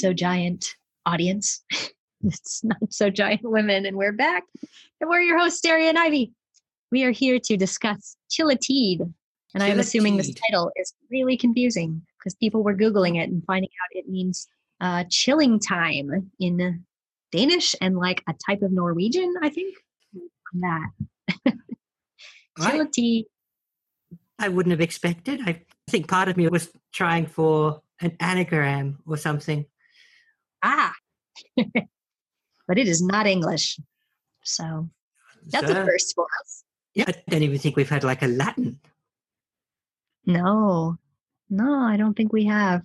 so giant audience. it's not so giant women, and we're back. And we're your hosts, Daria and Ivy. We are here to discuss Chille Tid. And I'm assuming this title is really confusing because people were Googling it and finding out it means uh, chilling time in Danish and like a type of Norwegian, I think. That. Right. Chille Tid. I wouldn't have expected. I think part of me was trying for an anagram or something. Ah. but it is not English. So that's So, a first for us. Yeah, I don't even think we've had like a Latin. No, no, I don't think we have.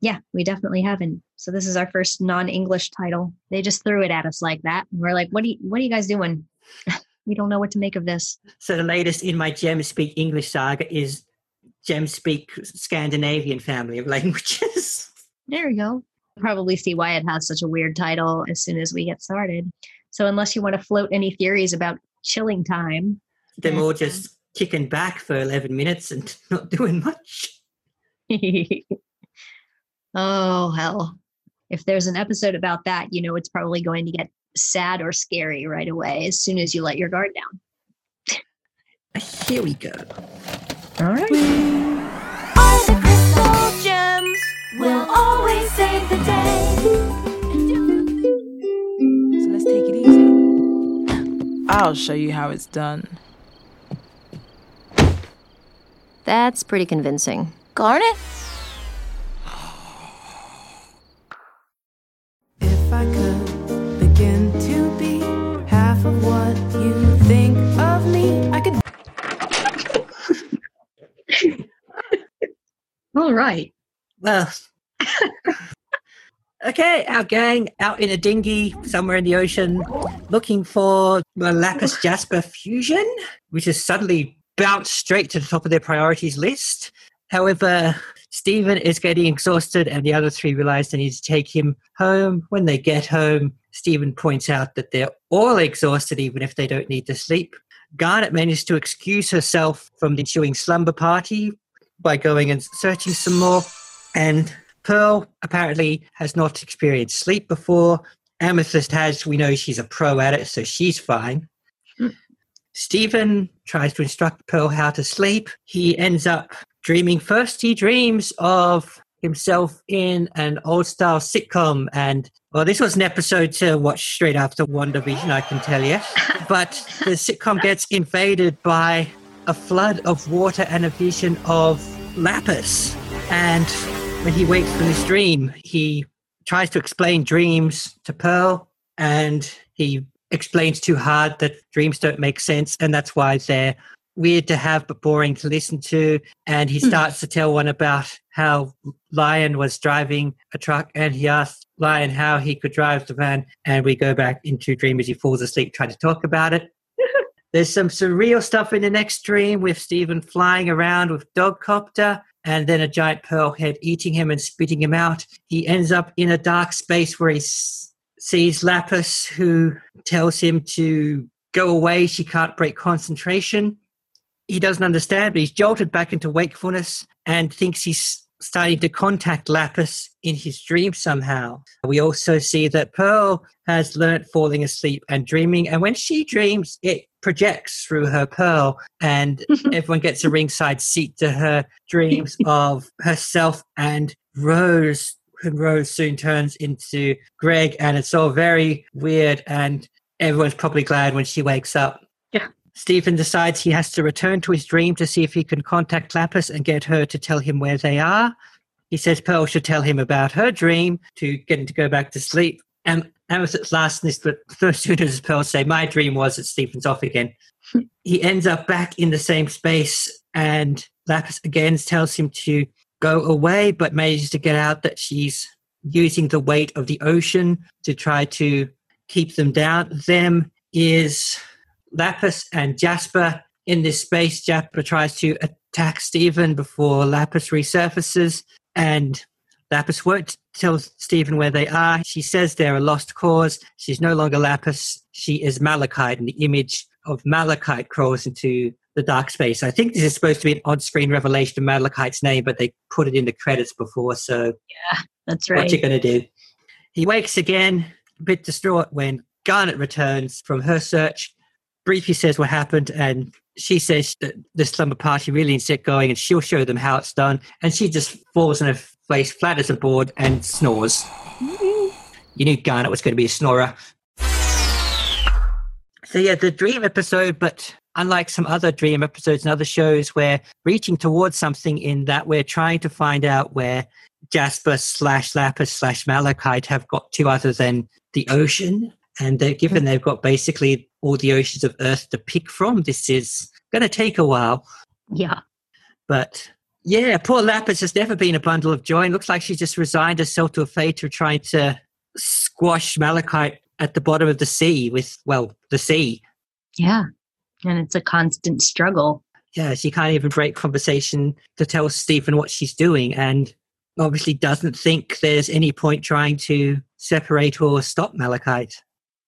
Yeah, we definitely haven't. So this is our first non-English title. They just threw it at us like that. And we're like, what are you, what are you guys doing? we don't know what to make of this. So the latest in my Gem Speak English saga is Gem Speak Scandinavian family of languages. There we go. Probably see why it has such a weird title as soon as we get started. So unless you want to float any theories about chilling time, Them all just kicking back for 11 minutes and not doing much. oh hell. If there's an episode about that, you know it's probably going to get sad or scary right away as soon as you let your guard down. Here we go. All right. Will always save the day. So let's take it easy. I'll show you how it's done. That's pretty convincing. Garnet? If I could begin to be half of what you think of me, I could All right. Well, okay, our gang out in a dinghy somewhere in the ocean looking for the Lapis Jasper fusion, which has suddenly bounced straight to the top of their priorities list. However, Steven is getting exhausted, and the other three realize they need to take him home. When they get home, Steven points out that they're all exhausted, even if they don't need to sleep. Garnet manages to excuse herself from the ensuing slumber party by going and searching some more. And Pearl apparently has not experienced sleep before. Amethyst has, we know she's a pro at it, so she's fine. Hmm. Steven tries to instruct Pearl how to sleep. He ends up dreaming first, he dreams of himself in an old style sitcom. And well, this was an episode to watch straight after WandaVision, I can tell you. But the sitcom gets invaded by a flood of water and a vision of Lapis. And when he wakes from his dream, he tries to explain dreams to Pearl, and he explains too hard that dreams don't make sense, and that's why they're weird to have but boring to listen to. And he hmm. starts to tell one about how Lion was driving a truck, and he asked Lion how he could drive the van, and we go back into dream as he falls asleep trying to talk about it. There's some surreal stuff in the next dream with Steven flying around with Dogcopter and then a giant pearl head eating him and spitting him out. He ends up in a dark space where he s- sees Lapis, who tells him to go away. She can't break concentration. He doesn't understand, but he's jolted back into wakefulness and thinks he's starting to contact Lapis in his dream somehow. We also see that Pearl has learnt falling asleep and dreaming, and when she dreams, it projects through her Pearl, and everyone gets a ringside seat to her dreams of herself and Rose. And Rose soon turns into Greg, and it's all very weird, and everyone's probably glad when she wakes up. Yeah. Steven decides he has to return to his dream to see if he can contact Lapis and get her to tell him where they are. He says Pearl should tell him about her dream to get him to go back to sleep. And Amethyst's last this, but no sooner does Pearl say, My dream was that Steven's off again. he ends up back in the same space, and Lapis again tells him to go away, but manages to get out that she's using the weight of the ocean to try to keep them down. Them is Lapis and Jasper in this space. Jasper tries to attack Steven before Lapis resurfaces, and Lapis won't tell Steven where they are. She says they're a lost cause. She's no longer Lapis. She is Malachite, and the image of Malachite crawls into the dark space. I think this is supposed to be an on-screen revelation of Malachite's name, but they put it in the credits before. So Yeah, That's right. what you going to do? He wakes again, a bit distraught when Garnet returns from her search. Briefly says what happened, and she says that the slumber party really needs to get going, and she'll show them how it's done. And she just falls on her face, flat as a board, and snores. Mm-hmm. You knew Garnet was going to be a snorer. So yeah, the dream episode, but unlike some other dream episodes and other shows, we're reaching towards something in that we're trying to find out where Jasper slash Lapis slash Malachite have got to other than the ocean. And they're given mm-hmm. they've got basically all the oceans of Earth to pick from. This is going to take a while. Yeah. But yeah, poor Lapis has never been a bundle of joy. And looks like she just resigned herself to a fate of trying to squash Malachite at the bottom of the sea with, well, the sea. Yeah. And it's a constant struggle. Yeah, she can't even break conversation to tell Steven what she's doing. And obviously doesn't think there's any point trying to separate or stop Malachite.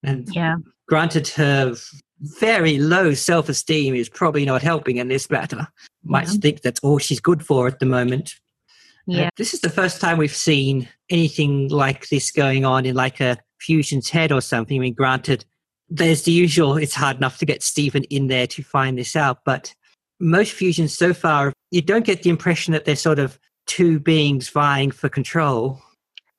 And Yeah. granted, her very low self esteem is probably not helping in this matter. Might Yeah. think that's all she's good for at the moment. Uh, Yeah. this is the first time we've seen anything like this going on in like a fusion's head or something. I mean, granted, there's the usual, it's hard enough to get Steven in there to find this out, but most fusions so far, you don't get the impression that they're sort of two beings vying for control.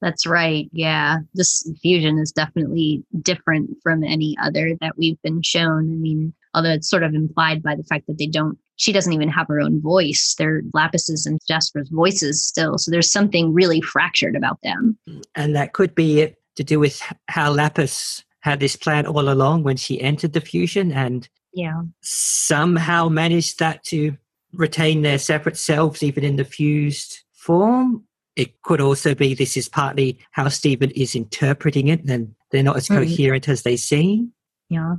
That's right. Yeah. This fusion is definitely different from any other that we've been shown. I mean, although it's sort of implied by the fact that they don't, she doesn't even have her own voice. They're Lapis's and Jasper's voices still. So there's something really fractured about them. And that could be it to do with how Lapis had this plan all along when she entered the fusion and Yeah. somehow managed that to retain their separate selves even in the fused form. It could also be this is partly how Steven is interpreting it and they're not as Mhm. coherent as they seem. Yeah.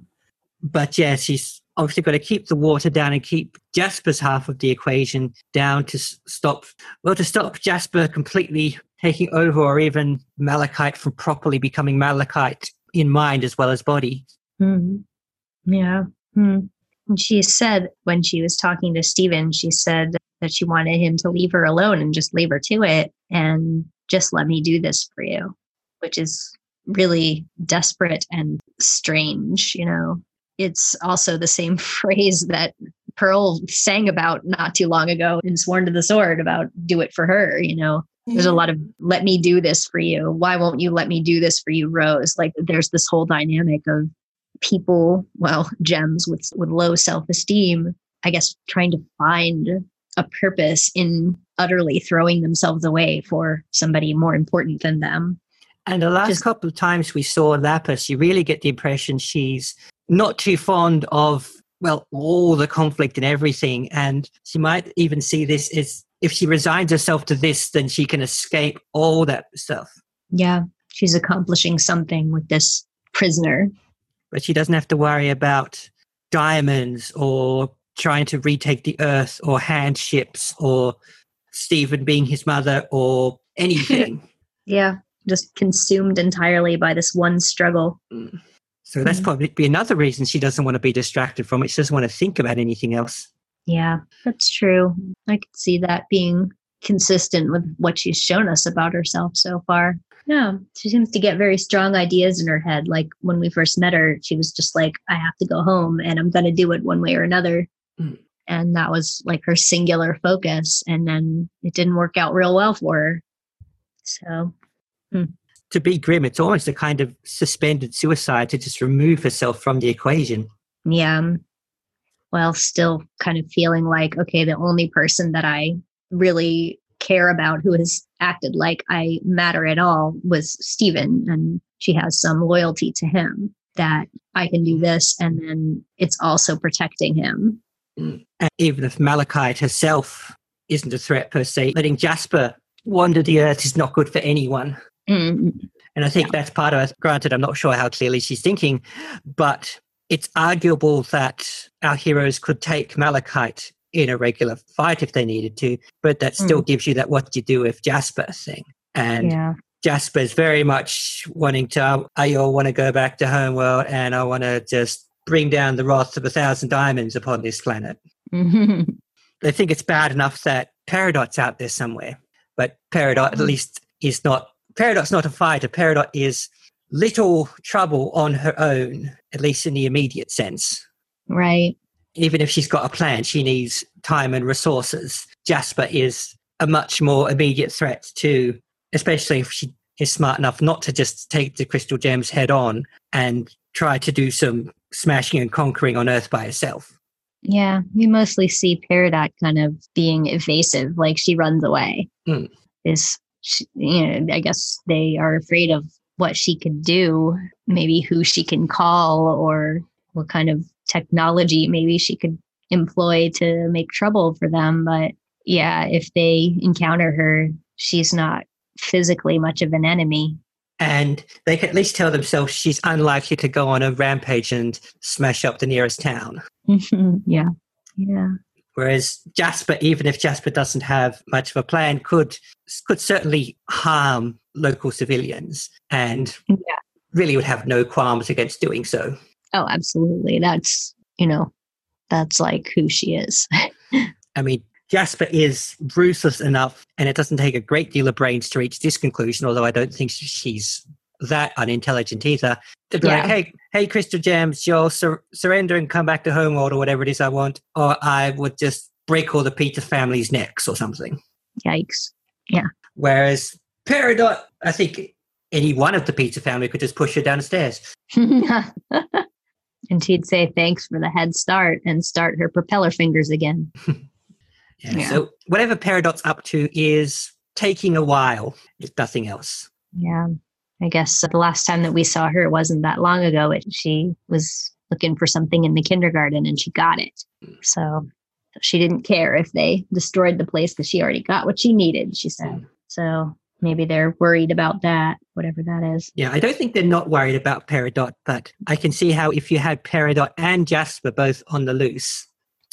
But yeah, she's obviously got to keep the water down and keep Jasper's half of the equation down to stop, well, to stop Jasper completely taking over or even Malachite from properly becoming Malachite in mind as well as body. Hmm. Yeah. Hmm. And she said when she was talking to Steven, she said that she wanted him to leave her alone and just leave her to it and just let me do this for you, which is really desperate and strange, you know. It's also the same phrase that Pearl sang about not too long ago in Sworn to the Sword about do it for her, you know. There's a lot of let me do this for you. Why won't you let me do this for you, Rose? Like there's this whole dynamic of people, well, gems with with low self-esteem, I guess trying to find a purpose in utterly throwing themselves away for somebody more important than them. And the last Just- couple of times we saw Lapis, you really get the impression she's not too fond of, well, all the conflict and everything. And she might even see this as if she resigns herself to this, then she can escape all that stuff. Yeah, she's accomplishing something with this prisoner. But she doesn't have to worry about diamonds or trying to retake the earth or hand ships or Steven being his mother or anything. Yeah, just consumed entirely by this one struggle. so that's Mhm. probably be another reason she doesn't want to be distracted from it. She doesn't want to think about anything else. Yeah, that's true. I could see that being consistent with what she's shown us about herself so far. Yeah, she seems to get very strong ideas in her head. Like when we first met her, she was just like, I have to go home and I'm going to do it one way or another. Mm. And that was like her singular focus. And then it didn't work out real well for her. So, To be grim, it's almost a kind of suspended suicide to just remove herself from the equation. yeah. While still kind of feeling like, okay, the only person that I really care about who has acted like I matter at all was Steven. And she has some loyalty to him that I can do this. And then it's also protecting him. And even if Malachite herself isn't a threat per se, letting Jasper wander the earth is not good for anyone. Mm, And I think that's part of it. Granted, I'm not sure how clearly she's thinking, but it's arguable that our heroes could take Malachite in a regular fight if they needed to, but that still gives you that what do you do with Jasper thing. And yeah. Jasper's very much wanting to, I all want to go back to homeworld and I want to just bring down the wrath of a thousand diamonds upon this planet. They think it's bad enough that Peridot's out there somewhere, but Peridot at mm. least is not. Peridot's not a fighter. Peridot is little trouble on her own, at least in the immediate sense. right. Even if she's got a plan, she needs time and resources. Jasper is a much more immediate threat to, especially if she is smart enough not to just take the crystal gems head on and try to do some smashing and conquering on Earth by herself. Yeah, we mostly see Peridot kind of being evasive, like she runs away. Hmm. Is she, you know? I guess they are afraid of what she could do, maybe who she can call, or what kind of technology maybe she could employ to make trouble for them. But yeah, if they encounter her, she's not physically much of an enemy. And they can at least tell themselves she's unlikely to go on a rampage and smash up the nearest town. yeah, yeah. Whereas Jasper, even if Jasper doesn't have much of a plan, could could certainly harm local civilians and Yeah. really would have no qualms against doing so. Oh, absolutely. That's you know, that's like who she is. I mean, Jasper is ruthless enough, and it doesn't take a great deal of brains to reach this conclusion, although I don't think she's that unintelligent either. To be like, hey, hey, Crystal Gems, you'll sur- surrender and come back to Homeworld or whatever it is I want, or I would just break all the Peter family's necks or something. Yikes. Yeah. Whereas Peridot, I think any one of the Peter family could just push her downstairs. and she'd say thanks for the head start and start her propeller fingers again. Yeah. Yeah. So whatever Peridot's up to is taking a while, if nothing else. Yeah. I guess the last time that we saw her wasn't that long ago. It, she was looking for something in the kindergarten and she got it. So she didn't care if they destroyed the place because she already got what she needed, she said. Mm. So maybe they're worried about that, whatever that is. Yeah, I don't think they're not worried about Peridot, but I can see how if you had Peridot and Jasper both on the loose,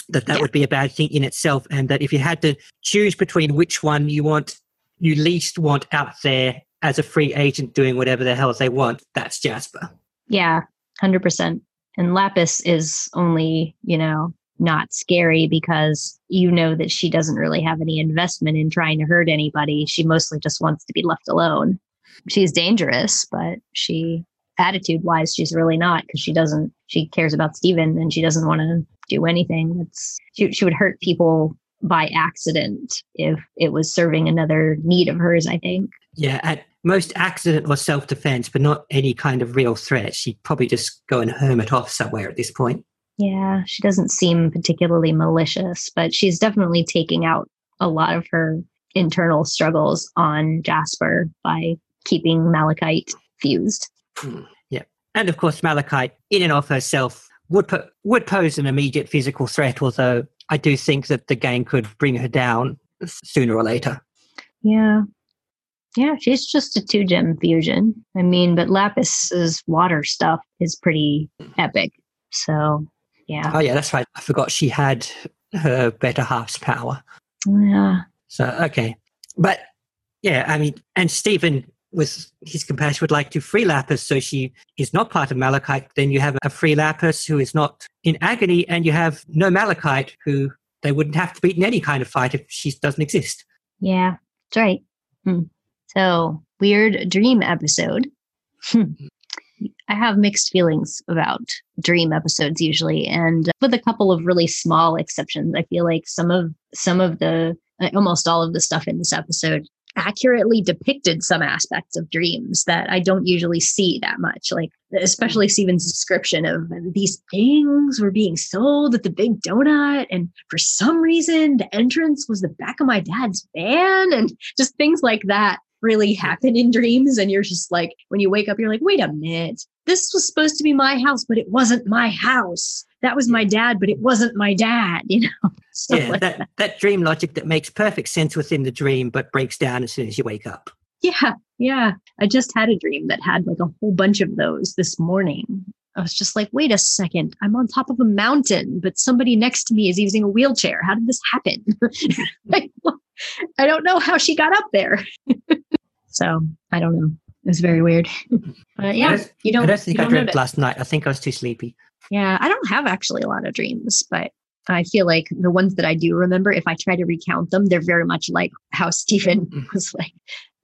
that that Yeah. would be a bad thing in itself, and that if you had to choose between which one you want, you least want out there as a free agent doing whatever the hell they want, that's Jasper. Yeah, 100%. And Lapis is only, you know, not scary because you know that she doesn't really have any investment in trying to hurt anybody. She mostly just wants to be left alone. She's dangerous, but she, attitude wise, she's really not because she doesn't, she cares about Steven and she doesn't want to do anything. It's, she, she would hurt people by accident if it was serving another need of hers, I think. Yeah, at most accident or self defense, but not any kind of real threat. She'd probably just go and hermit off somewhere at this point. Yeah, she doesn't seem particularly malicious, but she's definitely taking out a lot of her internal struggles on Jasper by keeping Malachite fused. Hmm. And of course, Malachite, in and of herself, would po- would pose an immediate physical threat. Although I do think that the gang could bring her down sooner or later. Yeah. Yeah, she's just a two gem fusion. I mean, but Lapis's water stuff is pretty epic. So, yeah. Oh yeah, that's right. I forgot she had her better half's power. Yeah. So okay, but yeah, I mean, and Steven with his compassion would like to free Lapis, so she is not part of Malachite. Then you have a free Lapis who is not in agony, and you have no Malachite who they wouldn't have to beat in any kind of fight if she doesn't exist. Yeah, that's right. Hmm. So, weird dream episode. Hmm. I have mixed feelings about dream episodes usually, and with a couple of really small exceptions. I feel like some of some of the uh, almost all of the stuff in this episode accurately depicted some aspects of dreams that I don't usually see that much. Like especially Steven's description of these things were being sold at the big donut, and for some reason the entrance was the back of my dad's van, and just things like that really happen in dreams. And you're just like, when you wake up, you're like, wait a minute, this was supposed to be my house, but it wasn't my house. That was my dad, but it wasn't my dad. You know, yeah, like that, that dream logic that makes perfect sense within the dream, but breaks down as soon as you wake up. Yeah, yeah. I just had a dream that had like a whole bunch of those this morning. I was just like, wait a second, I'm on top of a mountain, but somebody next to me is using a wheelchair. How did this happen? Like, I don't know how she got up there. So I don't know. It was very weird. but I yeah, don't- you I don't. don't think I don't dreamt last night. I think I was too sleepy. Yeah, I don't have actually a lot of dreams, but I feel like the ones that I do remember, if I try to recount them, they're very much like how Steven Mhm. was like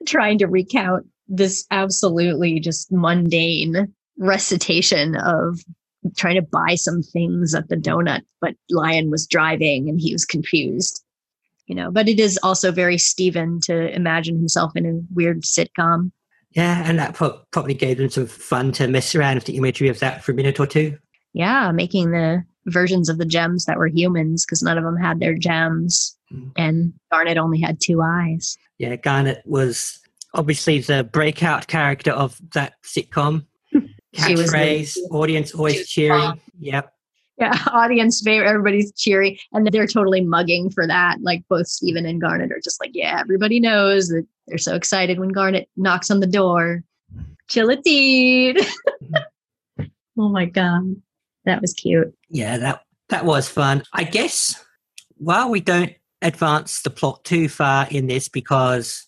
trying to recount this absolutely just mundane recitation of trying to buy some things at the donut, but Lion was driving and he was confused. You know, but it is also very Steven to imagine himself in a weird sitcom. Yeah, and that pro- probably gave them some fun to mess around with the imagery of that for a minute or two. Yeah, making the versions of the gems that were humans because none of them had their gems. Mm. And Garnet only had two eyes. Yeah, Garnet was obviously the breakout character of that sitcom. She was the- Catchphrase, audience always cheering. Yep. Yeah, audience favorite. Everybody's cheering, and they're totally mugging for that. Like both Steven and Garnet are just like, yeah, everybody knows that they're so excited when Garnet knocks on the door. Chillatine. oh my god, that was cute. Yeah, that that was fun. I guess while we don't advance the plot too far in this because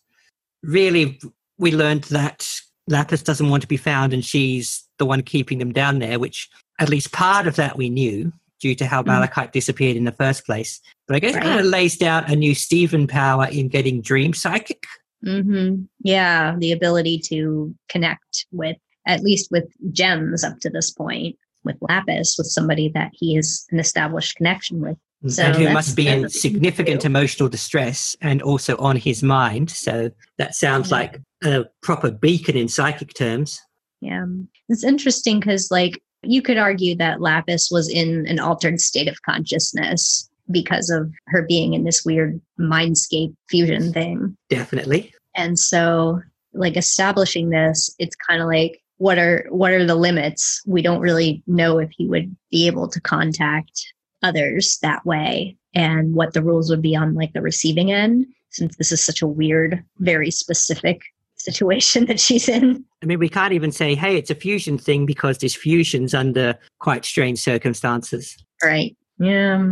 really we learned that Lapis doesn't want to be found and she's the one keeping them down there, which at least part of that we knew due to how Mm. Malachite disappeared in the first place. But I guess Right. it kind of lays down a new Steven power in getting dream psychic. hmm Yeah, the ability to connect with at least with gems up to this point with Lapis, with somebody that he has an established connection with. So and who must be in significant emotional distress and also on his mind. So that sounds Yeah. like a proper beacon in psychic terms. Yeah. It's interesting because, like, you could argue that Lapis was in an altered state of consciousness because of her being in this weird mindscape fusion thing. Definitely. And so, like, establishing this, it's kind of like, what are what are the limits? We don't really know if he would be able to contact others that way and what the rules would be on like the receiving end since this is such a weird very specific situation that she's in I mean, we can't even say, hey, it's a fusion thing because this fusion's under quite strange circumstances. Right. Yeah.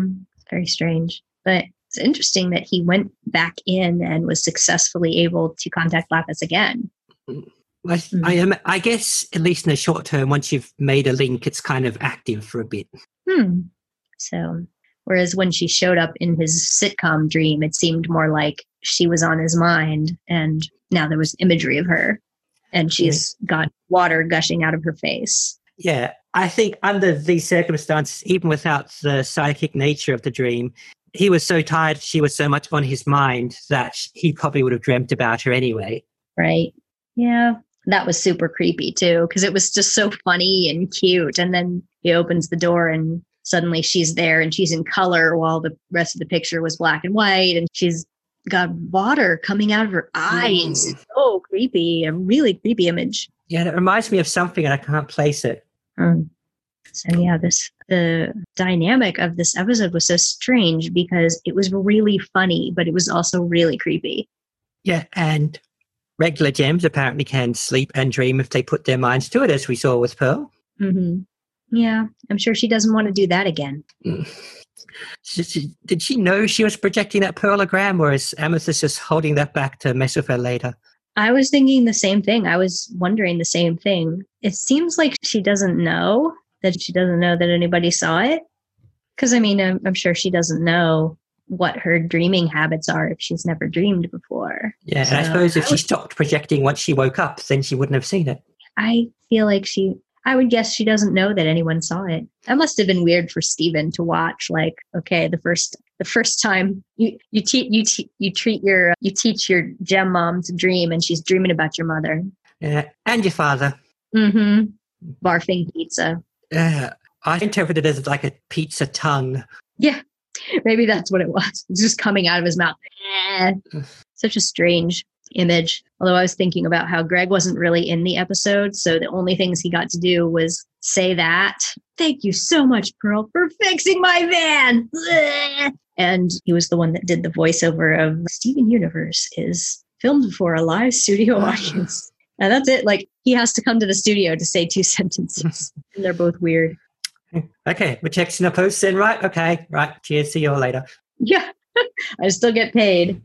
Very strange. But it's interesting that he went back in and was successfully able to contact Lapis again. I, Mm. I, am, I guess, at least in the short term, once you've made a link, it's kind of active for a bit. Hmm. So, whereas when she showed up in his sitcom dream, it seemed more like she was on his mind, and now there was imagery of her, and she's got water gushing out of her face. Yeah, I think under these circumstances, even without the psychic nature of the dream, he was so tired, she was so much on his mind that he probably would have dreamt about her anyway. Right. Yeah. That was super creepy too, because it was just so funny and cute. And then he opens the door and suddenly she's there and she's in color while the rest of the picture was black and white. And she's got water coming out of her eyes. Mm. So creepy, a really creepy image. Yeah, it reminds me of something and I can't place it. Um, so yeah, this the dynamic of this episode was so strange because it was really funny, but it was also really creepy. Yeah, and regular gems apparently can sleep and dream if they put their minds to it, as we saw with Pearl. hmm Yeah, I'm sure she doesn't want to do that again. Mm. Did she, did she know she was projecting that pearlogram, or is Amethyst just holding that back to mess with her later? I was thinking the same thing. I was wondering the same thing. It seems like she doesn't know that she doesn't know that anybody saw it. Because I mean, I'm, I'm sure she doesn't know what her dreaming habits are if she's never dreamed before. Yeah, and I suppose if I she stopped projecting once she woke up, then she wouldn't have seen it. I feel like she, I would guess she doesn't know that anyone saw it. That must have been weird for Steven to watch. Like, okay, the first, the first time you you teach you te- you treat your you teach your gem mom to dream, and she's dreaming about your mother. Yeah, and your father. Mm-hmm. Barfing pizza. Yeah, I interpreted it as like a pizza tongue. Yeah, maybe that's what it was. It's just coming out of his mouth. Eh. Such a strange image. Although I was thinking about how Greg wasn't really in the episode, so the only things he got to do was say that. Thank you so much, Pearl, for fixing my van. And he was the one that did the voiceover of Steven Universe is filmed before a live studio audience. And that's it. Like he has to come to the studio to say two sentences. and they're both weird. Okay, we're checking the posts then, right? Okay, right. Cheers. See you all later. Yeah, I still get paid.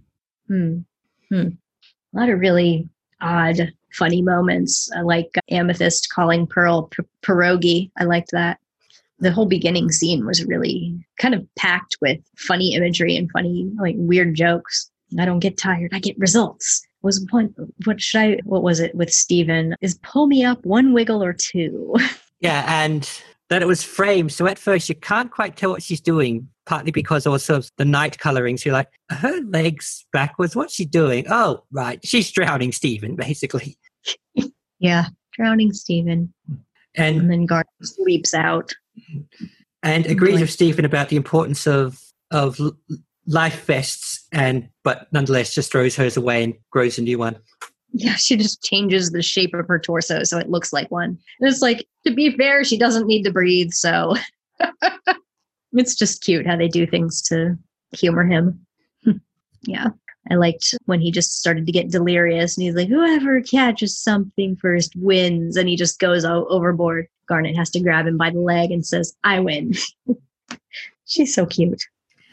Hmm. Hmm. A lot of really odd, funny moments. I like Amethyst calling Pearl pierogi. I liked that. the whole beginning scene was really kind of packed with funny imagery and funny like weird jokes. I don't get tired. I get results. Was one what should I what was it with Steven? Is pull me up one wiggle or two. Yeah, and that it was framed. So at first you can't quite tell what she's doing, partly because also of the night coloring. So you're like, her legs backwards. What's she doing? Oh, right. She's drowning Steven, basically. yeah. Drowning Steven. And And then Garnet sleeps out. and agrees with Steven about the importance of of life vests, and but nonetheless just throws hers away and grows a new one. Yeah, she just changes the shape of her torso so it looks like one. And it's like, to be fair, she doesn't need to breathe, so it's just cute how they do things to humor him. yeah. I liked when he just started to get delirious and he's like, whoever catches something first wins. And he just goes overboard. Garnet has to grab him by the leg and says, I win. She's so cute.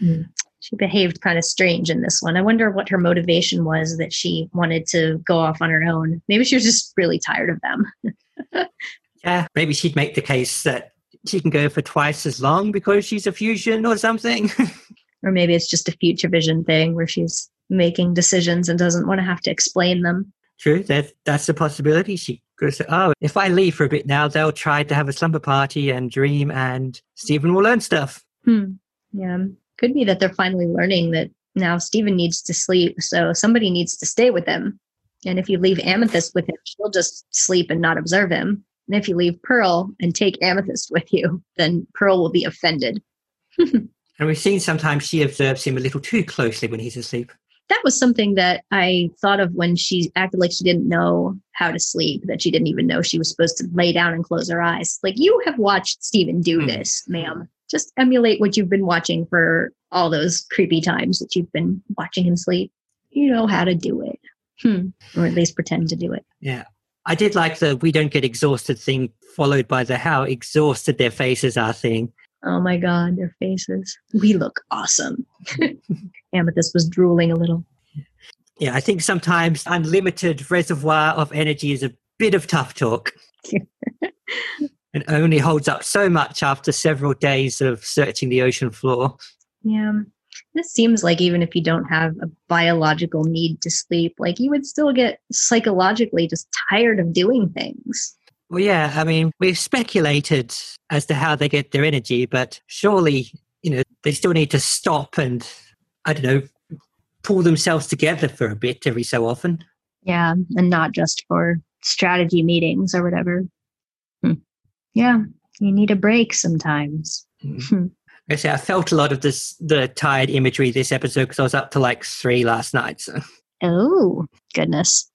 Mm. She behaved kind of strange in this one. I wonder what her motivation was that she wanted to go off on her own. Maybe she was just really tired of them. Yeah, maybe she'd make the case that she can go for twice as long because she's a fusion or something. Or maybe it's just a future vision thing where she's making decisions and doesn't want to have to explain them. True, that that's a possibility. She could say, "Oh, if I leave for a bit now, they'll try to have a slumber party and dream, and Steven will learn stuff." Hmm. Yeah. Could be that they're finally learning that now Steven needs to sleep. So somebody needs to stay with him. And if you leave Amethyst with him, she'll just sleep and not observe him. And if you leave Pearl and take Amethyst with you, then Pearl will be offended. And we've seen sometimes she observes him a little too closely when he's asleep. that was something that I thought of when she acted like she didn't know how to sleep, that she didn't even know she was supposed to lay down and close her eyes. Like, you have watched Steven do Hmm. this, ma'am. Just emulate what you've been watching for all those creepy times that you've been watching him sleep. You know how to do it. Hmm. Or at least pretend to do it. Yeah, I did like the "we don't get exhausted" thing, followed by the "how exhausted their faces are" thing. Oh my God, their faces. We look awesome. Amethyst was drooling a little. Yeah, I think sometimes unlimited reservoir of energy is a bit of tough talk. and only holds up so much after several days of searching the ocean floor. Yeah. This seems like even if you don't have a biological need to sleep, like you would still get psychologically just tired of doing things. Well, yeah, I mean, we've speculated as to how they get their energy, but surely, you know, they still need to stop and, I don't know, pull themselves together for a bit every so often. Yeah. And not just for strategy meetings or whatever. Yeah. You need a break sometimes. Mm. I say I felt a lot of this, the tired imagery this episode because I was up to like three last night. So. Oh, goodness.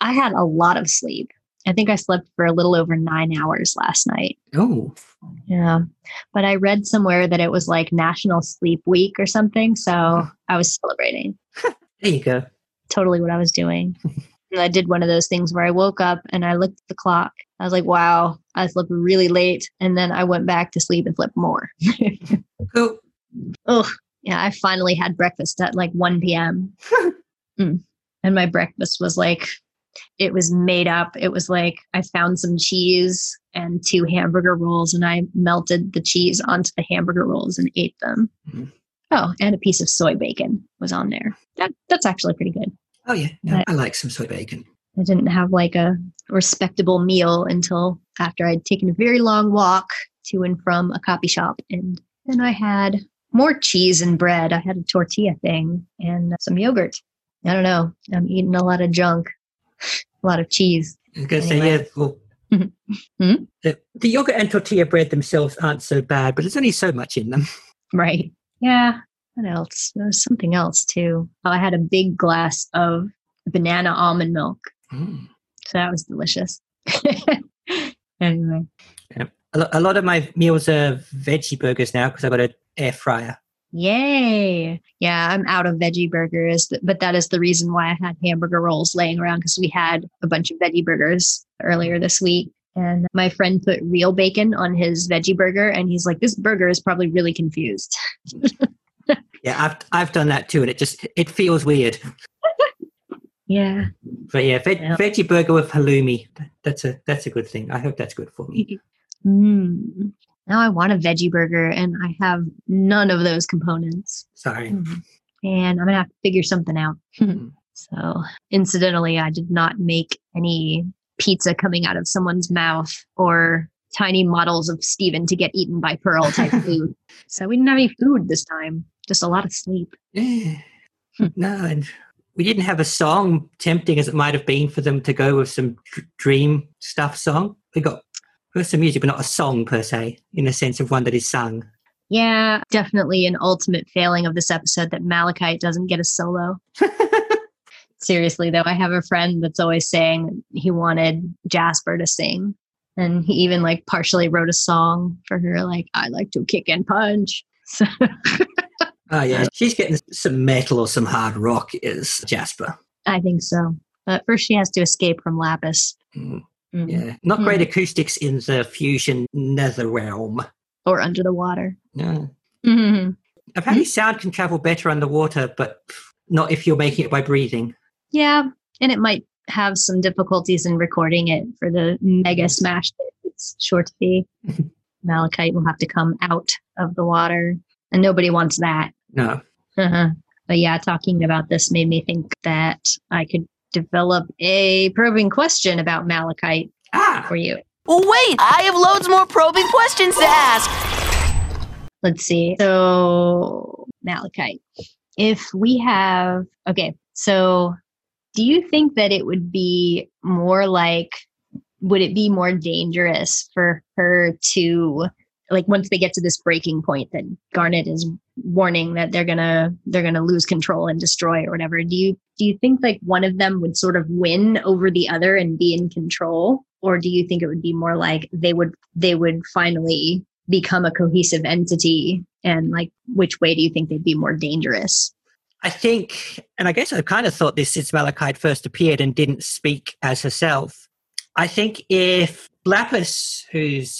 I had a lot of sleep. I think I slept for a little over nine hours last night. Oh, Yeah. But I read somewhere that it was like National Sleep Week or something. So I was celebrating. there you go. Totally what I was doing. and I did one of those things where I woke up and I looked at the clock. I was like, wow, I slept really late. And then I went back to sleep and slept more. Oh, yeah. I finally had breakfast at like 1 p.m. Mm. And my breakfast was like, it was made up. It was like I found some cheese and two hamburger rolls, and I melted the cheese onto the hamburger rolls and ate them. Mhm. Oh, and a piece of soy bacon was on there. That that's actually pretty good. Oh, yeah. No. I like some soy bacon. I didn't have like a respectable meal until after I'd taken a very long walk to and from a coffee shop, and then I had more cheese and bread. I had a tortilla thing and some yogurt. I don't know. I'm eating a lot of junk, a lot of cheese. I was going to say, Anyway. yeah, well, Hmm? the, the yogurt and tortilla bread themselves aren't so bad, but there's only so much in them. Right. Yeah. What else? There was something else too. Oh, I had a big glass of banana almond milk. Mm. So that was delicious. anyway. A, a lot of my meals are veggie burgers now because I've got an air fryer. Yay. Yeah, I'm out of veggie burgers, but that is the reason why I had hamburger rolls laying around because we had a bunch of veggie burgers earlier this week. And my friend put real bacon on his veggie burger, and he's like, This burger is probably really confused. Yeah, I've I've done that too, and it just it feels weird. Yeah. But yeah, veg, Yeah. veggie burger with halloumi. That's a that's a good thing. I hope that's good for me. Mm. now I want a veggie burger and I have none of those components. Sorry. And I'm gonna have to figure something out. so incidentally, I did not make any pizza coming out of someone's mouth or tiny models of Steven to get eaten by Pearl type food. So we didn't have any food this time, just a lot of sleep. Yeah. Hmm. no, and we didn't have a song tempting as it might have been for them to go with some dr- dream stuff song. We got got some music, but not a song per se, in the sense of one that is sung. Yeah, definitely an ultimate failing of this episode that Malachite doesn't get a solo. Seriously, though, I have a friend that's always saying he wanted Jasper to sing. And he even like partially wrote a song for her, like, I like to kick and punch. So Oh yeah, she's getting some metal or some hard rock is Jasper. I think so. But first, she has to escape from Lapis. Mm, Mhm. Yeah, not great acoustics in the fusion nether realm. Or under the water. No. Mhm. Apparently, sound can travel better underwater, but not if you're making it by breathing. Yeah. And it might have some difficulties in recording it for the mega smash that it's sure to be. Malachite will have to come out of the water, and nobody wants that. No. Uh-huh. But yeah, talking about this made me think that I could develop a probing question about Malachite Ah, for you. Oh, wait! I have loads more probing questions to ask! Let's see. So, Malachite, if we have, okay, so do you think that it would be more like, would it be more dangerous for her to, like, once they get to this breaking point that Garnet is warning that they're gonna they're gonna lose control and destroy or whatever do you do you think like one of them would sort of win over the other and be in control or do you think it would be more like they would they would finally become a cohesive entity and like which way do you think they'd be more dangerous I think, and I guess I've kind of thought this since Malachite first appeared and didn't speak as herself. I think if Lapis, who's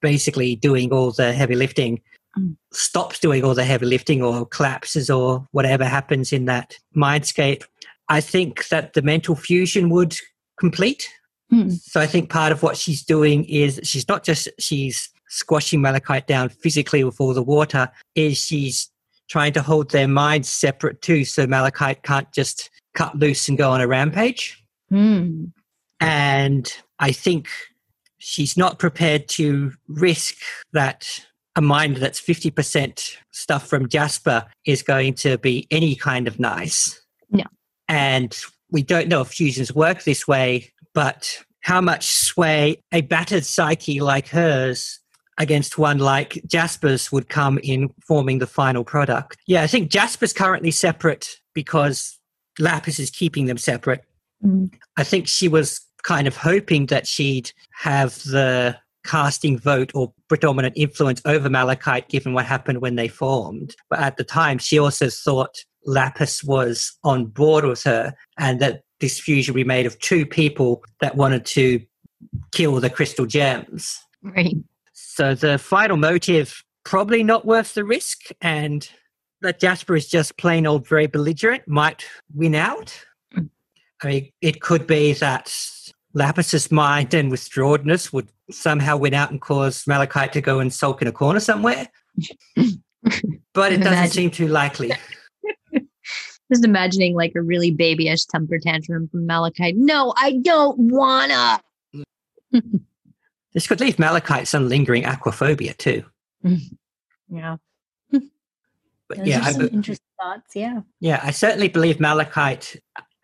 basically doing all the heavy lifting, Mm. stops doing all the heavy lifting or collapses or whatever happens in that mindscape, I think that the mental fusion would complete. Hmm. So I think part of what she's doing is she's not just she's squashing Malachite down physically with all the water, is she's trying to hold their minds separate too, so Malachite can't just cut loose and go on a rampage. Hmm. And I think she's not prepared to risk that a mind that's 50% stuff from Jasper is going to be any kind of nice. No. And we don't know if fusions work this way, but how much sway a battered psyche like hers against one like Jasper's would come in forming the final product. Yeah, I think Jasper's currently separate because Lapis is keeping them separate. Mm. I think she was kind of hoping that she'd have the casting vote or predominant influence over Malachite given what happened when they formed. But at the time, she also thought Lapis was on board with her and that this fusion would be made of two people that wanted to kill the crystal gems. right So the final motive probably not worth the risk, and that Jasper is just plain old very belligerent might win out. I mean, it could be that Lapis's mind and withdrawedness would somehow win out and cause Malachite to go and sulk in a corner somewhere. but it doesn't Imagine. seem too likely. just imagining like a really babyish temper tantrum from malachite no i don't wanna This could leave Malachite some lingering aquaphobia too. yeah But those yeah, I, interesting thoughts yeah Yeah, I certainly believe Malachite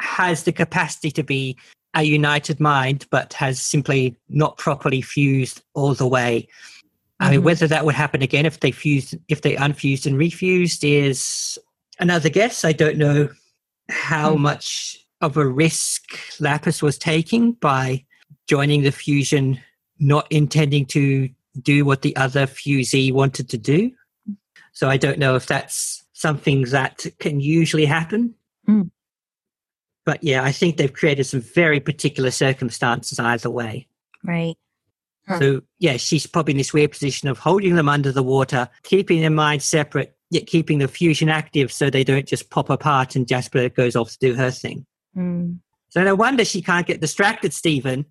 has the capacity to be a united mind, but has simply not properly fused all the way. I mean, Mhm. whether that would happen again if they fused, if they unfused and refused is another guess. I don't know how Hmm. much of a risk Lapis was taking by joining the fusion, not intending to do what the other fusee wanted to do. So I don't know if that's something that can usually happen. Mm. But yeah, I think they've created some very particular circumstances either way. right Huh. So yeah, she's probably in this weird position of holding them under the water, keeping their minds separate, yet keeping the fusion active so they don't just pop apart and Jasper goes off to do her thing. Mm. So no wonder she can't get distracted, Steven.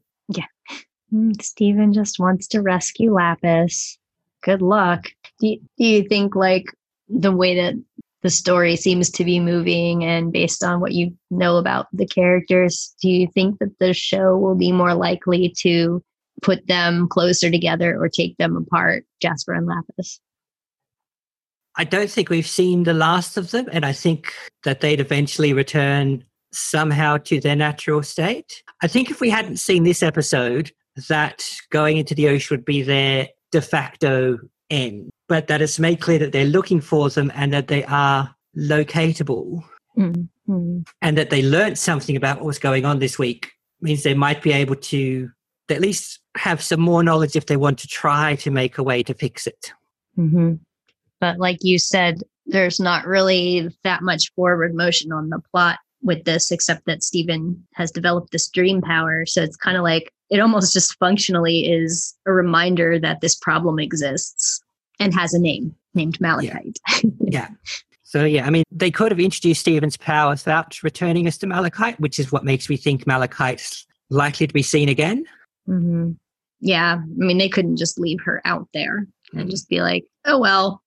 Mm, Steven just wants to rescue Lapis. good luck. Do you, do you think like the way that the story seems to be moving and based on what you know about the characters, do you think that the show will be more likely to put them closer together or take them apart, Jasper and Lapis? I don't think we've seen the last of them, and I think that they'd eventually return somehow to their natural state. I think if we hadn't seen this episode, that going into the ocean would be their de facto end, but that it's made clear that they're looking for them and that they are locatable Mm-hmm. and that they learned something about what was going on this week means they might be able to at least have some more knowledge if they want to try to make a way to fix it. Mm-hmm. But like you said, there's not really that much forward motion on the plot with this, except that Steven has developed this dream power. So it's kind of like it almost just functionally is a reminder that this problem exists and has a name named Malachite. Yeah. So yeah, I mean, they could have introduced Steven's power without returning us to Malachite, which is what makes me think Malachite's likely to be seen again. hmm Yeah. I mean, they couldn't just leave her out there and Mm. just be like, oh, well,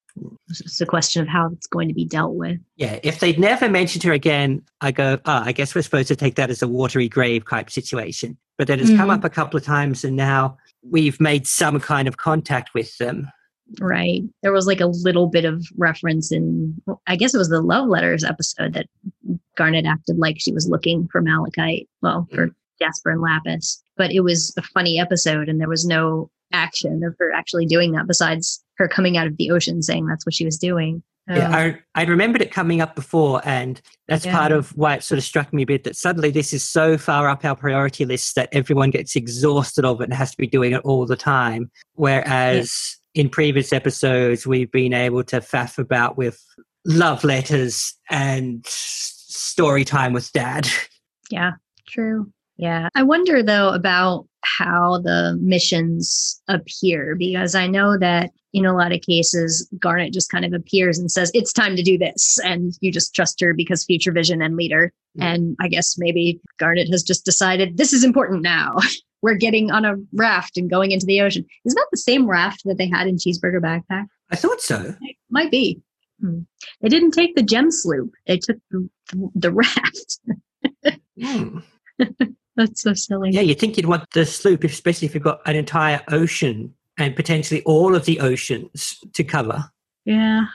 it's just a question of how it's going to be dealt with. Yeah, if they'd never mentioned her again, I go, ah, I guess we're supposed to take that as a watery grave type situation. But then it's come Mhm. up a couple of times, and now we've made some kind of contact with them. Right. There was like a little bit of reference in, I guess it was the Love Letters episode that Garnet acted like she was looking for Malachite, well, for Jasper and Lapis. But it was a funny episode and there was no action of her actually doing that besides her coming out of the ocean saying that's what she was doing. Yeah, Um, I, I remembered it coming up before, and that's Yeah. part of why it sort of struck me a bit that suddenly this is so far up our priority list that everyone gets exhausted of it and has to be doing it all the time. Whereas in previous episodes, we've been able to faff about with love letters and story time with dad. Yeah, true. Yeah. I wonder though about how the missions appear because I know that in a lot of cases, Garnet just kind of appears and says, It's time to do this. And you just trust her because future vision and leader. Mm. And I guess maybe Garnet has just decided this is important now. We're getting on a raft and going into the ocean. Is that the same raft that they had in Cheeseburger Backpack? I thought so. Might be. Hmm. They didn't take the gem sloop. They took the, the raft. Hmm. That's so silly. Yeah, you'd think you'd want the sloop, especially if you've got an entire ocean and potentially all of the oceans to cover. Yeah.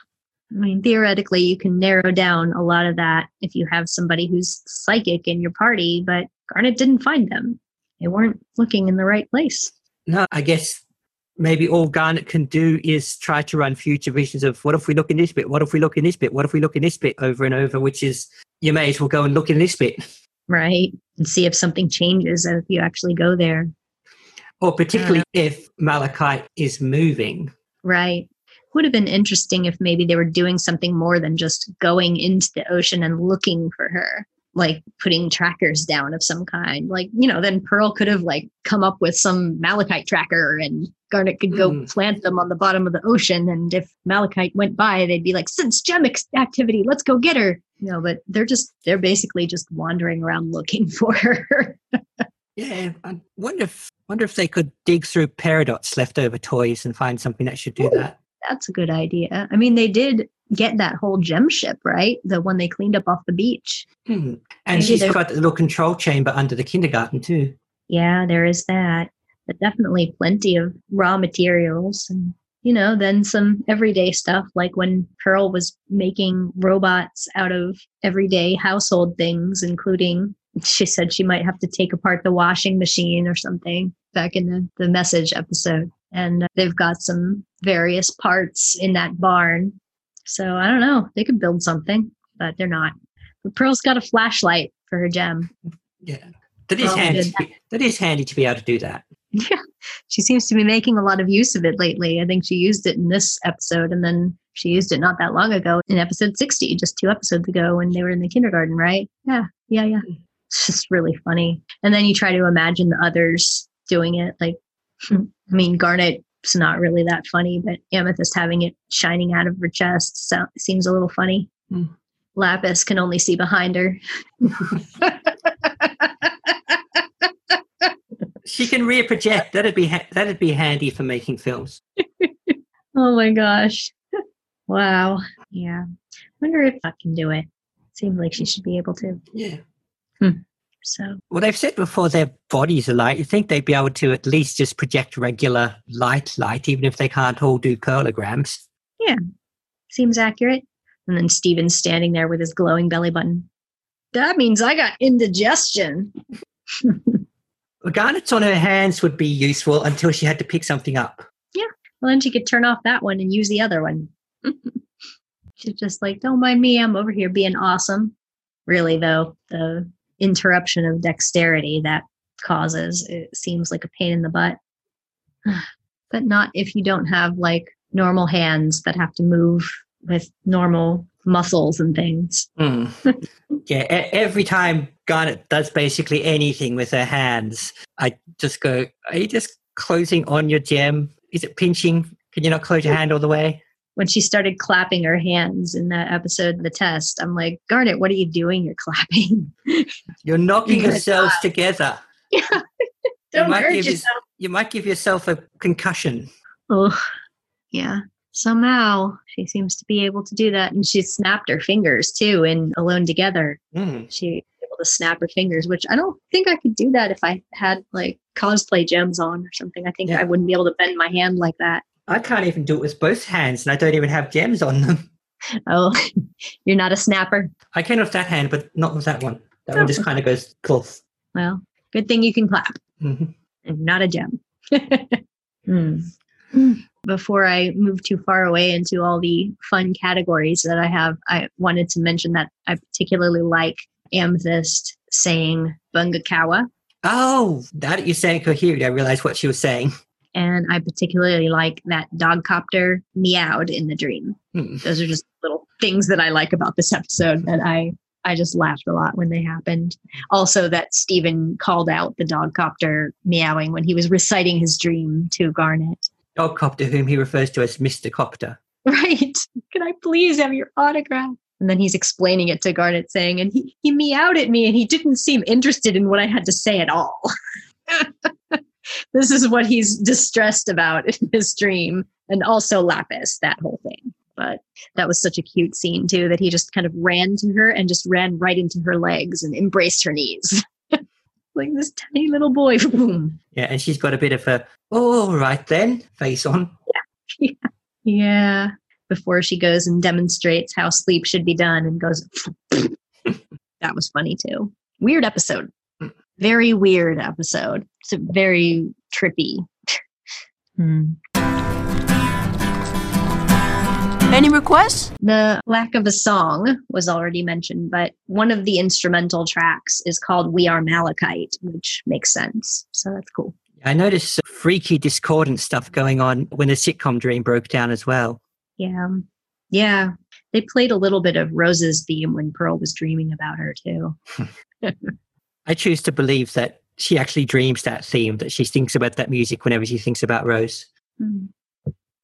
I mean, theoretically, you can narrow down a lot of that if you have somebody who's psychic in your party, but Garnet didn't find them. They weren't looking in the right place. No, I guess maybe all Garnet can do is try to run future visions of what if we look in this bit? What if we look in this bit? What if we look in this bit over and over? Which is, you may as well go and look in this bit. Right. And see if something changes if you actually go there. Or particularly uh. if Malachite is moving. Right. Would have been interesting if maybe they were doing something more than just going into the ocean and looking for her, like putting trackers down of some kind. Like, you know, then Pearl could have like come up with some malachite tracker and Garnet could go Hmm. plant them on the bottom of the ocean. And if malachite went by, they'd be like, since gem ex- activity, let's go get her. No, but they're just, they're basically just wandering around looking for her. Yeah, I wonder if wonder if they could dig through Peridot's leftover toys and find something that should do that. That's a good idea. I mean, they did get that whole gem ship, right? The one they cleaned up off the beach. Hmm. And Maybe she's they're- got the little control chamber under the kindergarten too. Yeah, there is that. But definitely plenty of raw materials and you know, then some everyday stuff like when Pearl was making robots out of everyday household things, including she said she might have to take apart the washing machine or something back in the, the message episode. And they've got some various parts in that barn. So I don't know. They could build something, but they're not. But Pearl's got a flashlight for her gem. Yeah, that is handy. be, that is handy to be able to do that. Yeah, she seems to be making a lot of use of it lately. I think she used it in this episode, and then she used it not that long ago in episode 60, just two episodes ago when they were in the kindergarten, right? Yeah, yeah, yeah. Mm. It's just really funny. And then you try to imagine the others doing it. Like, I mean, Garnet's not really that funny, but Amethyst having it shining out of her chest so, seems a little funny. Hmm. Lapis can only see behind her. She can rear project. That'd be ha- that'd be handy for making films. Oh my gosh. wow. Yeah. Wonder if I can do it. Seems like she should be able to. Yeah. So Well, they've said before their bodies are light. You think they'd be able to at least just project regular light light, even if they can't all do curlograms. Yeah, seems accurate. And then Steven's standing there with his glowing belly button. That means I got indigestion. Garnets on her hands would be useful until she had to pick something up. Yeah. Well, then she could turn off that one and use the other one. She's just like, don't mind me. I'm over here being awesome. Really, though, the interruption of dexterity that causes it seems like a pain in the butt. but not if you don't have like normal hands that have to move with normal muscles and things. Hmm. yeah, e- every time Garnet does basically anything with her hands, I just go, Are you just closing on your gem? Is it pinching? Can you not close your hand all the way? When she started clapping her hands in that episode of the test, I'm like, Garnet, what are you doing? You're clapping. You're knocking You're yourselves together. Don't might hurt yourself. You might give yourself a concussion. Oh, yeah. Somehow she seems to be able to do that. And she snapped her fingers too in Alone Together. Hmm. She able to snap her fingers, which I don't think I could do that if I had like cosplay gems on or something. I think Yeah. I wouldn't be able to bend my hand like that. I can't even do it with both hands, and I don't even have gems on them. Oh, you're not a snapper. I can with that hand, but not with that one. That one just kind of goes close. Well, good thing you can clap hmm and not a gem. Hmm. Before I move too far away into all the fun categories that I have, I wanted to mention that I particularly like Amethyst saying Bungakawa, Oh, now that you're saying coherent, I realized what she was saying. And I particularly like that dog copter meowed in the dream. Hmm. Those are just little things that I like about this episode that I I just laughed a lot when they happened. Also, that Steven called out the dog copter meowing when he was reciting his dream to Garnet. Dog copter, whom he refers to as Mr. Copter. Right. Can I please have your autograph? And then he's explaining it to Garnet, saying, and he, he meowed at me and he didn't seem interested in what I had to say at all. this is what he's distressed about in his dream. And also Lapis, that whole thing. But that was such a cute scene, too, that he just kind of ran to her and just ran right into her legs and embraced her knees. like this tiny little boy. Boom. Yeah, and she's got a bit of a, oh, all right then, face on. Yeah. Yeah. Before she goes and demonstrates how sleep should be done and goes, that was funny too. Weird episode. Very weird episode. It's a very trippy. Hmm. Any requests? The lack of a song was already mentioned, but one of the instrumental tracks is called We Are Malachite, which makes sense. So that's cool. I noticed some freaky discordant stuff going on when the sitcom dream broke down as well. Yeah. Yeah. They played a little bit of Rose's theme when Pearl was dreaming about her, too. I choose to believe that she actually dreams that theme, that she thinks about that music whenever she thinks about Rose. Hmm.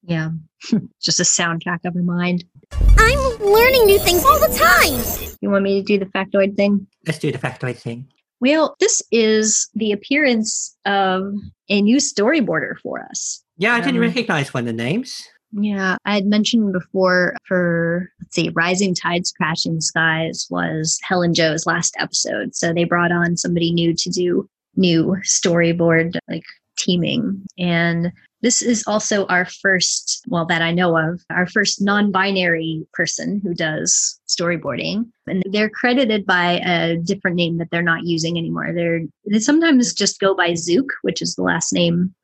Yeah. Just a soundtrack of her mind. I'm learning new things all the time. You want me to do the factoid thing? Let's do the factoid thing. Well, this is the appearance of a new storyboarder for us. Yeah, I didn't Um, recognize one of the names. Yeah, I had mentioned before for, let's see, Rising Tides, Crashing Skies was Hellen Jo's last episode. So they brought on somebody new to do new storyboard, like teaming. And this is also our first, well, that I know of, our first non binary person who does storyboarding. And they're credited by a different name that they're not using anymore. They're, they sometimes just go by Zuke, which is the last name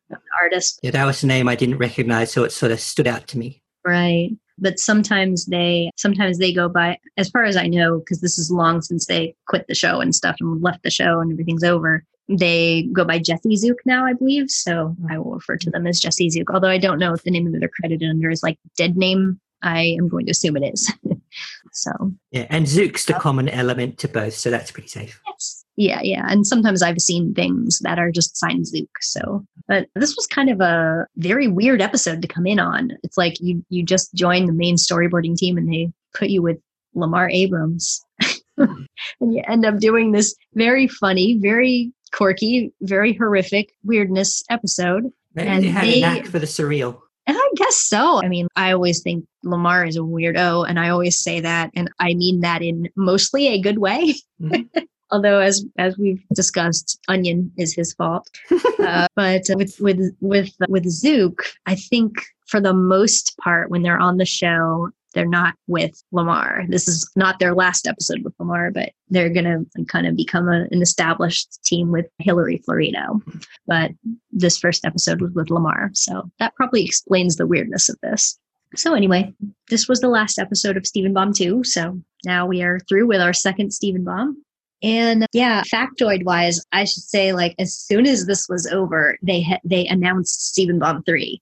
artist. Yeah, that was a name I didn't recognize, so it sort of stood out to me. Right. But sometimes they sometimes they go by as far as I know, because this is long since they quit the show and stuff and left the show and everything's over. They go by Jesse Zuke now, I believe. So I will refer to them as Jesse Zuke. Although I don't know if the name that they're credited under is like dead name. I am going to assume it is. so Yeah, and Zuke's the oh. common element to both, so that's pretty safe. Yes. Yeah, yeah. And sometimes I've seen things that are just signed Zuke. So, but this was kind of a very weird episode to come in on. It's like you you just join the main storyboarding team and they put you with Lamar Abrams. and you end up doing this very funny, very quirky, very horrific weirdness episode. Maybe And they had they- a knack for the surreal. And I guess so. I mean, I always think Lamar is a weirdo, and I always say that, and I mean that in mostly a good way. Mhm. Although, as as we've discussed, Onion is his fault. uh, but with with with with Zuke, I think for the most part, when they're on the show, they're not with Lamar. This is not their last episode with Lamar, but they're gonna kind of become a, an established team with Hillary Florido. But this first episode was with Lamar, so that probably explains the weirdness of this. So anyway, this was the last episode of Steven Bomb 2. So now we are through with our second Steven Bomb. And yeah, factoid wise, I should say like as soon as this was over, they ha- they announced Steven Bomb 3.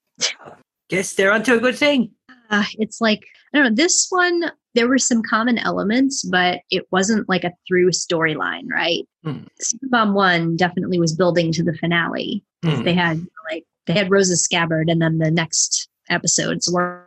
Guess they're onto a good thing. Uh, it's like I don't know, this one there were some common elements, but it wasn't like a through storyline, right? Hmm. Steven Bomb 1 definitely was building to the finale. Hmm. They had like they had Rose's scabbard and then the next episodes were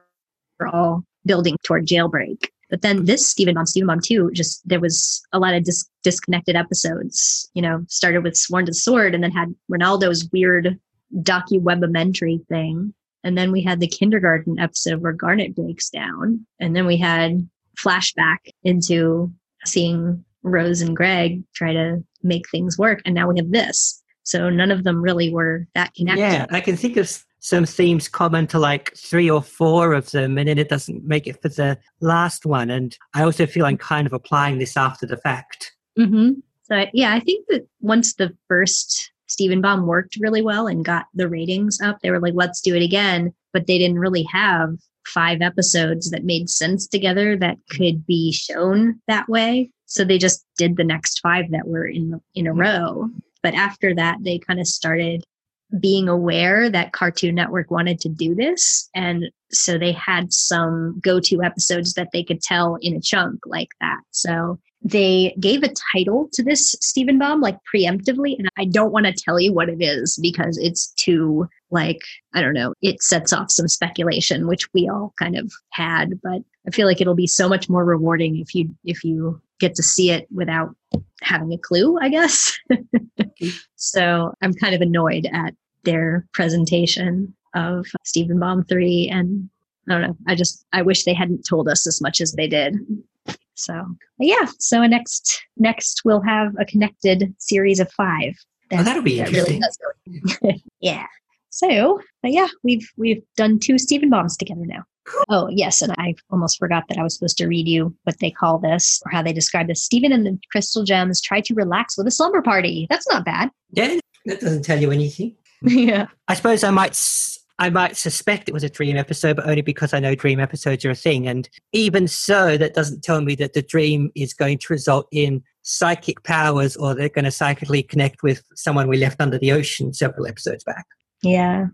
all building toward jailbreak. But then this Steven Bomb, Steven Bomb 2, just there was a lot of dis- disconnected episodes. You know, started with Sworn to the Sword and then had Ronaldo's weird docu-webamentary thing. And then we had the kindergarten episode where Garnet breaks down. And then we had flashback into seeing Rose and Greg try to make things work. And now we have this. So none of them really were that connected. Yeah, I can think of some themes common to like three or four of them, and then it doesn't make it for the last one. And I also feel I'm kind of applying this after the fact. hmm So yeah, I think that once the first Steven Bomb worked really well and got the ratings up, they were like, let's do it again. But they didn't really have five episodes that made sense together that could be shown that way. So they just did the next five that were in in a row. But after that, they kind of started being aware that Cartoon Network wanted to do this. And so they had some go to episodes that they could tell in a chunk like that. So they gave a title to this Steven Bomb like preemptively. And I don't want to tell you what it is because it's too, like, I don't know, it sets off some speculation, which we all kind of had. But I feel like it'll be so much more rewarding if you, if you, get to see it without having a clue, I guess. so I'm kind of annoyed at their presentation of Steven Bomb 3 and I don't know. I just I wish they hadn't told us as much as they did. So yeah. So next next we'll have a connected series of five. Oh, that'll be that really interesting. go- yeah. So but yeah, we've we've done two Steven bombs together now. Oh yes, and I almost forgot that I was supposed to read you what they call this or how they describe this. Steven and the Crystal Gems try to relax with a slumber party. That's not bad. Yeah, that doesn't tell you anything. yeah. I suppose I might s- I might suspect it was a dream episode, but only because I know dream episodes are a thing. And even so, that doesn't tell me that the dream is going to result in psychic powers or they're going to psychically connect with someone we left under the ocean several episodes back. Yeah.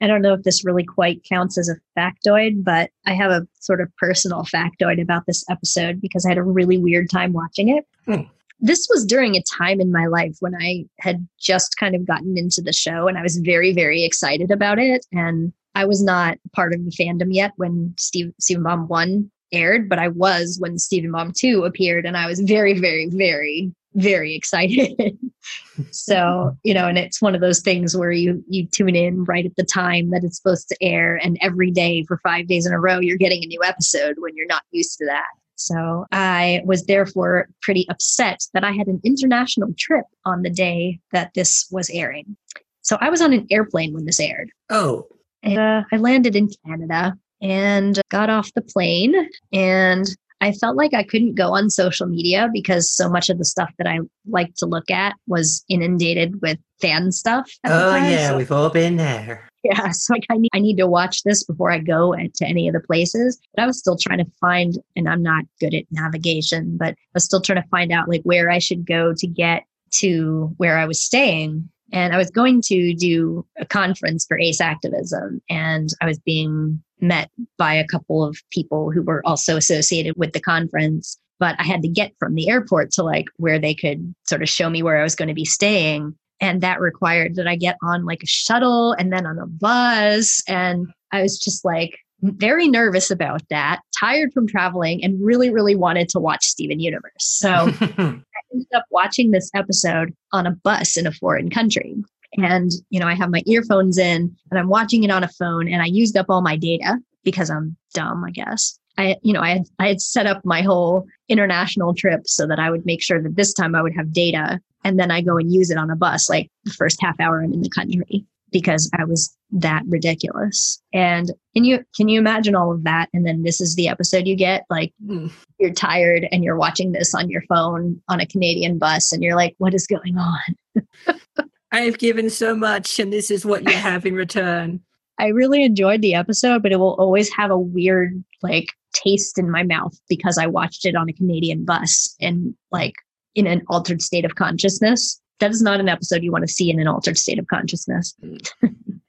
I don't know if this really quite counts as a factoid, but I have a sort of personal factoid about this episode because I had a really weird time watching it. Hmm. This was during a time in my life when I had just kind of gotten into the show and I was very, very excited about it. And I was not part of the fandom yet when Steve, Steven Bomb 1 aired, but I was when Steven Bomb 2 appeared. And I was very, very, very, very excited. so you know and it's one of those things where you you tune in right at the time that it's supposed to air and every day for five days in a row you're getting a new episode when you're not used to that so i was therefore pretty upset that i had an international trip on the day that this was airing so i was on an airplane when this aired Oh, and uh, I landed in Canada and got off the plane. And I felt like I couldn't go on social media because so much of the stuff that I like to look at was inundated with fan stuff. oh yeah, we've all been there. yeah. So like I need, I need to watch this before I go to any of the places. But I was still trying to find, and I'm not good at navigation, but I was still trying to find out like where I should go to get to where I was staying. And I was going to do a conference for ACE activism, and I was being met by a couple of people who were also associated with the conference. But I had to get from the airport to like where they could sort of show me where I was going to be staying. And that required that I get on like a shuttle and then on a bus. And I was just like very nervous about that, tired from traveling, and really, really wanted to watch Steven Universe. So I ended up watching this episode on a bus in a foreign country. And you know i have my earphones in and i'm watching it on a phone and i used up all my data because i'm dumb i guess. I you know i had, I had set up my whole international trip so that i would make sure that this time i would have data and then i go and use it on a bus like the first half hour i'm in the country because i was that ridiculous. And can you can you imagine all of that? And then this is the episode you get like Mm. you're tired and you're watching this on your phone on a canadian bus and you're like what is going on I've given so much, and this is what you have in return. I really enjoyed the episode, but it will always have a weird like taste in my mouth because I watched it on a Canadian bus and like in an altered state of consciousness. That is not an episode you want to see in an altered state of consciousness. Mm.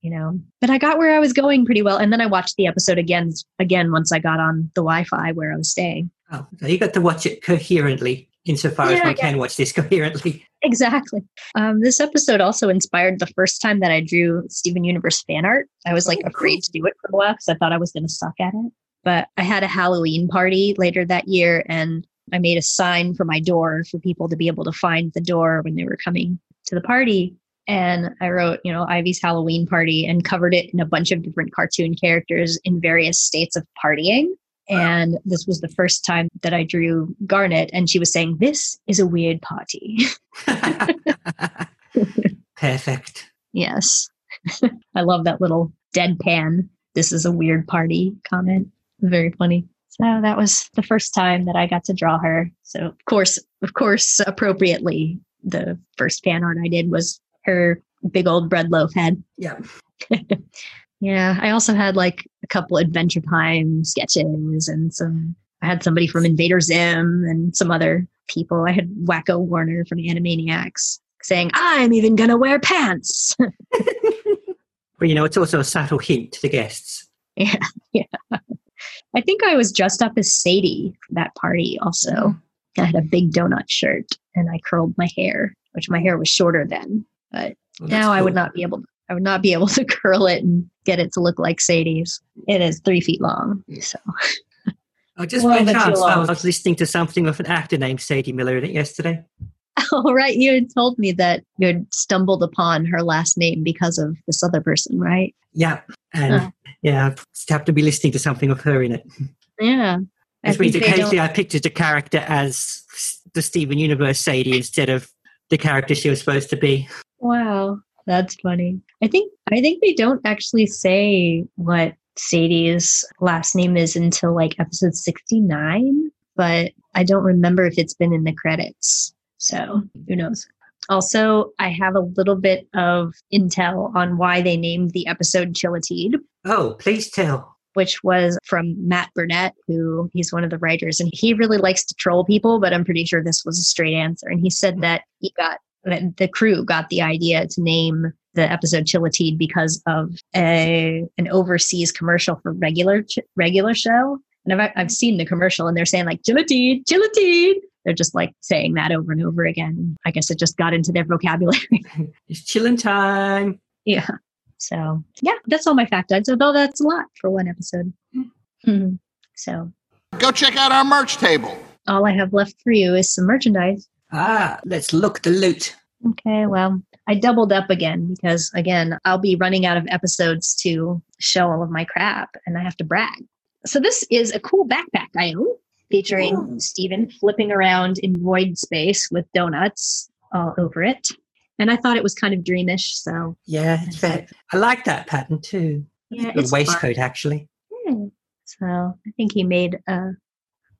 you know, but I got where I was going pretty well. And then I watched the episode again, again, once I got on the Wi Fi where I was staying. Oh, so you got to watch it coherently, insofar as Yeah, we I can watch this coherently. Exactly. Um, this episode also inspired the first time that I drew Steven Universe fan art. I was like Oh, afraid to do it for a while because I thought I was going to suck at it. But I had a Halloween party later that year and I made a sign for my door for people to be able to find the door when they were coming to the party. And I wrote, you know, Ivy's Halloween party and covered it in a bunch of different cartoon characters in various states of partying. And this was the first time that I drew Garnet, and she was saying, This is a weird party. Perfect. Yes. I love that little deadpan. This is a weird party comment. Very funny. So that was the first time that I got to draw her. So of course, of course, appropriately, the first fan art I did was her big old bread loaf head. Yeah. Yeah. I also had like a couple Adventure Time sketches and some I had somebody from Invader Zim and some other people. I had Wakko Warner from Animaniacs saying, I'm even gonna wear pants. But you know, it's also a subtle hint to the guests. Yeah, yeah. I think I was dressed up as Sadie for that party also. Hmm. I had a big donut shirt and I curled my hair, which my hair was shorter then. But oh, Well, now that's I would not be able to I would not be able to curl it and get it to look like Sadie's. It is three feet long. So Oh, just Well, by chance, I was listening to something with an actor named Sadie Miller in it yesterday. Oh right, you had told me that you had stumbled upon her last name because of this other person, right? Yeah. And Oh. yeah, I just happened to be listening to something of her in it. Yeah. I Which means think they occasionally I pictured the character as the Steven Universe Sadie instead of the character she was supposed to be. Wow, that's funny. I think I think they don't actually say what Sadie's last name is until like episode 69, but I don't remember if it's been in the credits. So, who knows. Also, I have a little bit of intel on why they named the episode Chille Tid, Oh, please tell. which was from Matt Burnett, who he's one of the writers, and he really likes to troll people, but I'm pretty sure this was a straight answer. And he said hmm. that he got the crew got the idea to name the episode Chille Tid because of a an overseas commercial for regular ch- regular show. And I've I've seen the commercial, and they're saying like Chille Tid, Chillatide. They're just like saying that over and over again. I guess it just got into their vocabulary. It's chilling time. yeah. So yeah, that's all my factoids. Although that's a lot for one episode. Mhm. So Go check out our merch table. all I have left for you is some merchandise. Ah, let's look the loot. Okay, well, I doubled up again because again, I'll be running out of episodes to show all of my crap and I have to brag. So this is a cool backpack I own featuring Steven flipping around in void space with donuts all over it. And I thought it was kind of dreamish, so Yeah, it's fair. I like that pattern too. yeah, The it's fun. waistcoat, actually. Hmm. So I think he made a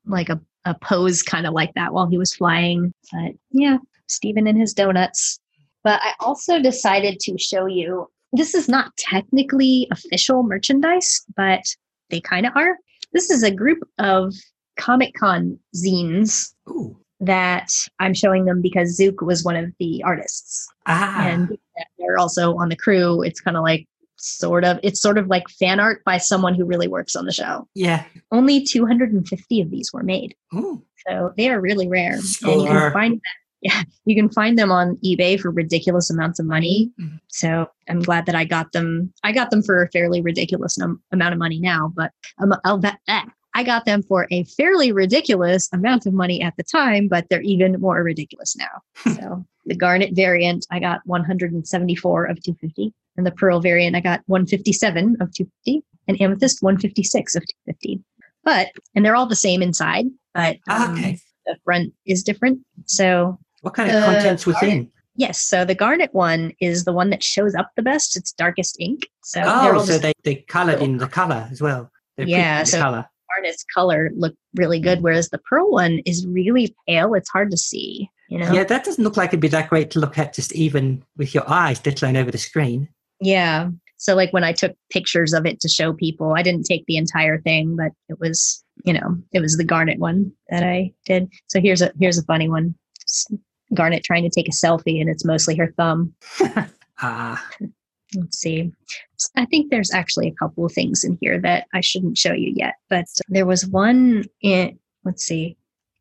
like a, a pose kind of like that while he was flying. But yeah, Steven and his donuts. But I also decided to show you this is not technically official merchandise, but they kind of are. This is a group of Comic Con zines Ooh. that I'm showing them because Zuke was one of the artists Ah, and they're also on the crew. It's kind of like sort of it's sort of like fan art by someone who really works on the show. yeah. Only 250 of these were made, Ooh. so they are really rare. And you can find them, yeah, you can find them on eBay for ridiculous amounts of money. Mhm. So I'm glad that I got them. I got them for a fairly ridiculous num- amount of money now, but um, I'll bet that. I got them for a fairly ridiculous amount of money at the time, but they're even more ridiculous now. So The garnet variant, I got 174 of 250. And the pearl variant, I got 157 of 250. And amethyst, 156 of 250. But, and they're all the same inside, but Ah, um, okay. the front is different. So, What kind of contents within? yes, so the garnet one is the one that shows up the best. It's darkest ink. So, Oh, so they, they colored in the color as well. They're Yeah, the so- color. garnet's color look really good, whereas the pearl one is really pale. It's hard to see, you know? Yeah, that doesn't look like it'd be that great to look at just even with your eyes, let alone over the screen. Yeah. So like when I took pictures of it to show people, I didn't take the entire thing, but it was, you know, it was the Garnet one that I did. So here's a here's a funny one. Garnet trying to take a selfie and it's mostly her thumb. Ah, Let's see. I think there's actually a couple of things in here that I shouldn't show you yet, but there was one in let's see.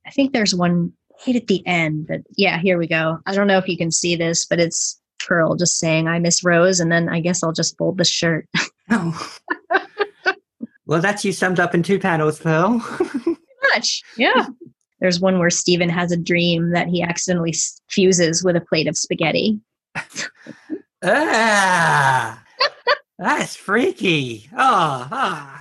I think there's one right at the end But yeah, here we go. I don't know if you can see this, but it's Pearl just saying I miss Rose and then I guess I'll just fold the shirt. oh. well, that's you summed up in two panels, Pearl. much. Yeah. There's one where Steven has a dream that he accidentally fuses with a plate of spaghetti. ah, that's freaky. Oh, ah.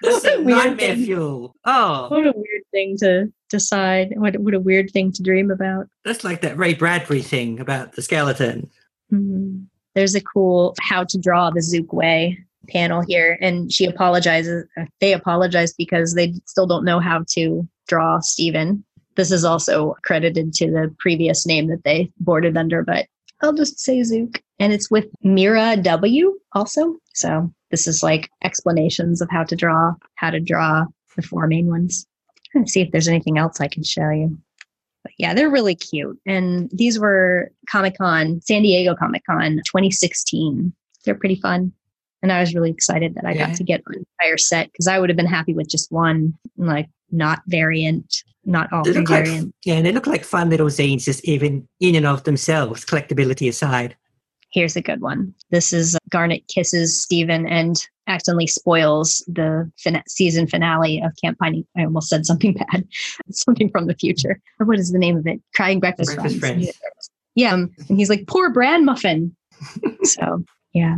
What a a weird nightmare fuel. Oh, What a weird thing to decide. What, what a weird thing to dream about. that's like that Ray Bradbury thing about the skeleton. Hmm. There's a cool how to draw the Zuke way panel here. And she apologizes. They apologize because they still don't know how to draw Steven. This is also credited to the previous name that they boarded under, but I'll just say Zuke. And it's with Mira W also. So this is like explanations of how to draw, how to draw the four main ones. Let's see if there's anything else I can show you. But yeah, they're really cute. And these were Comic Con, San Diego Comic Con 2016. They're pretty fun. And I was really excited that I Yeah. got to get an entire set because I would have been happy with just one, like not variant, not all look like variant. yeah, they look like fun little zines, just even in and of themselves, collectability aside. Here's a good one. This is Garnet kisses Steven and accidentally spoils the fin- season finale of Camp Piney. I almost said something bad. something from the future. Or what is the name of it? Crying Breakfast, Breakfast Friends. Friends. Yeah. um, And he's like, poor bran muffin. so, yeah.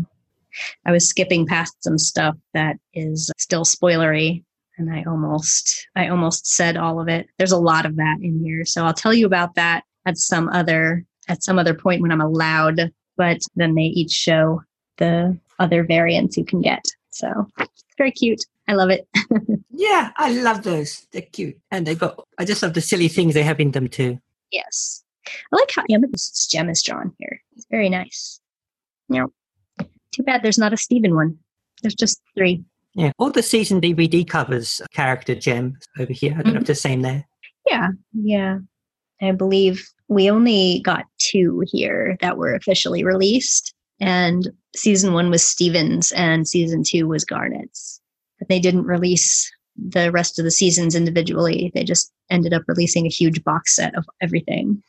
I was skipping past some stuff that is still spoilery and I almost I almost said all of it. There's a lot of that in here. So I'll tell you about that at some other at some other point when I'm allowed, but then they each show the other variants you can get. So it's very cute. I love it. Yeah, I love those. They're cute. And they've got I just love the silly things they have in them too. Yes. I like how gem is drawn here. It's very nice. Yeah. too bad there's not a Steven one. There's just three. Yeah. All the season DVD covers character gem over here. I don't know if mm-hmm. the same there. Yeah, yeah. I believe we only got two here that were officially released, and season one was Stevens, and season two was Garnet's. But they didn't release the rest of the seasons individually. They just ended up releasing a huge box set of everything.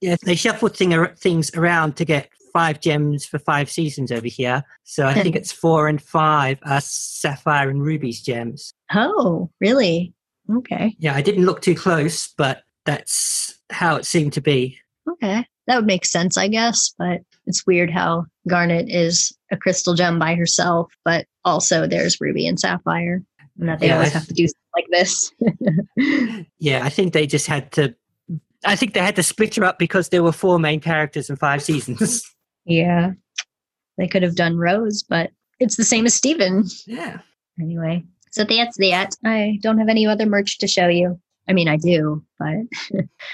Yeah, they shuffled thing, things around to get five gems for five seasons over here. So I think hmm. it's four and five are Sapphire and Ruby's gems. Oh, really? Okay, Yeah, I didn't look too close, but that's how it seemed to be. okay. That would make sense, I guess. But it's weird how Garnet is a crystal gem by herself, but also there's Ruby and Sapphire, and that they Yeah, always have to do like this. Yeah, I think they just had to. I think they had to split her up because there were four main characters and five seasons. Yeah. They could have done Rose, but it's the same as Steven. yeah. Anyway, so that's that. I don't have any other merch to show you. I mean, I do, but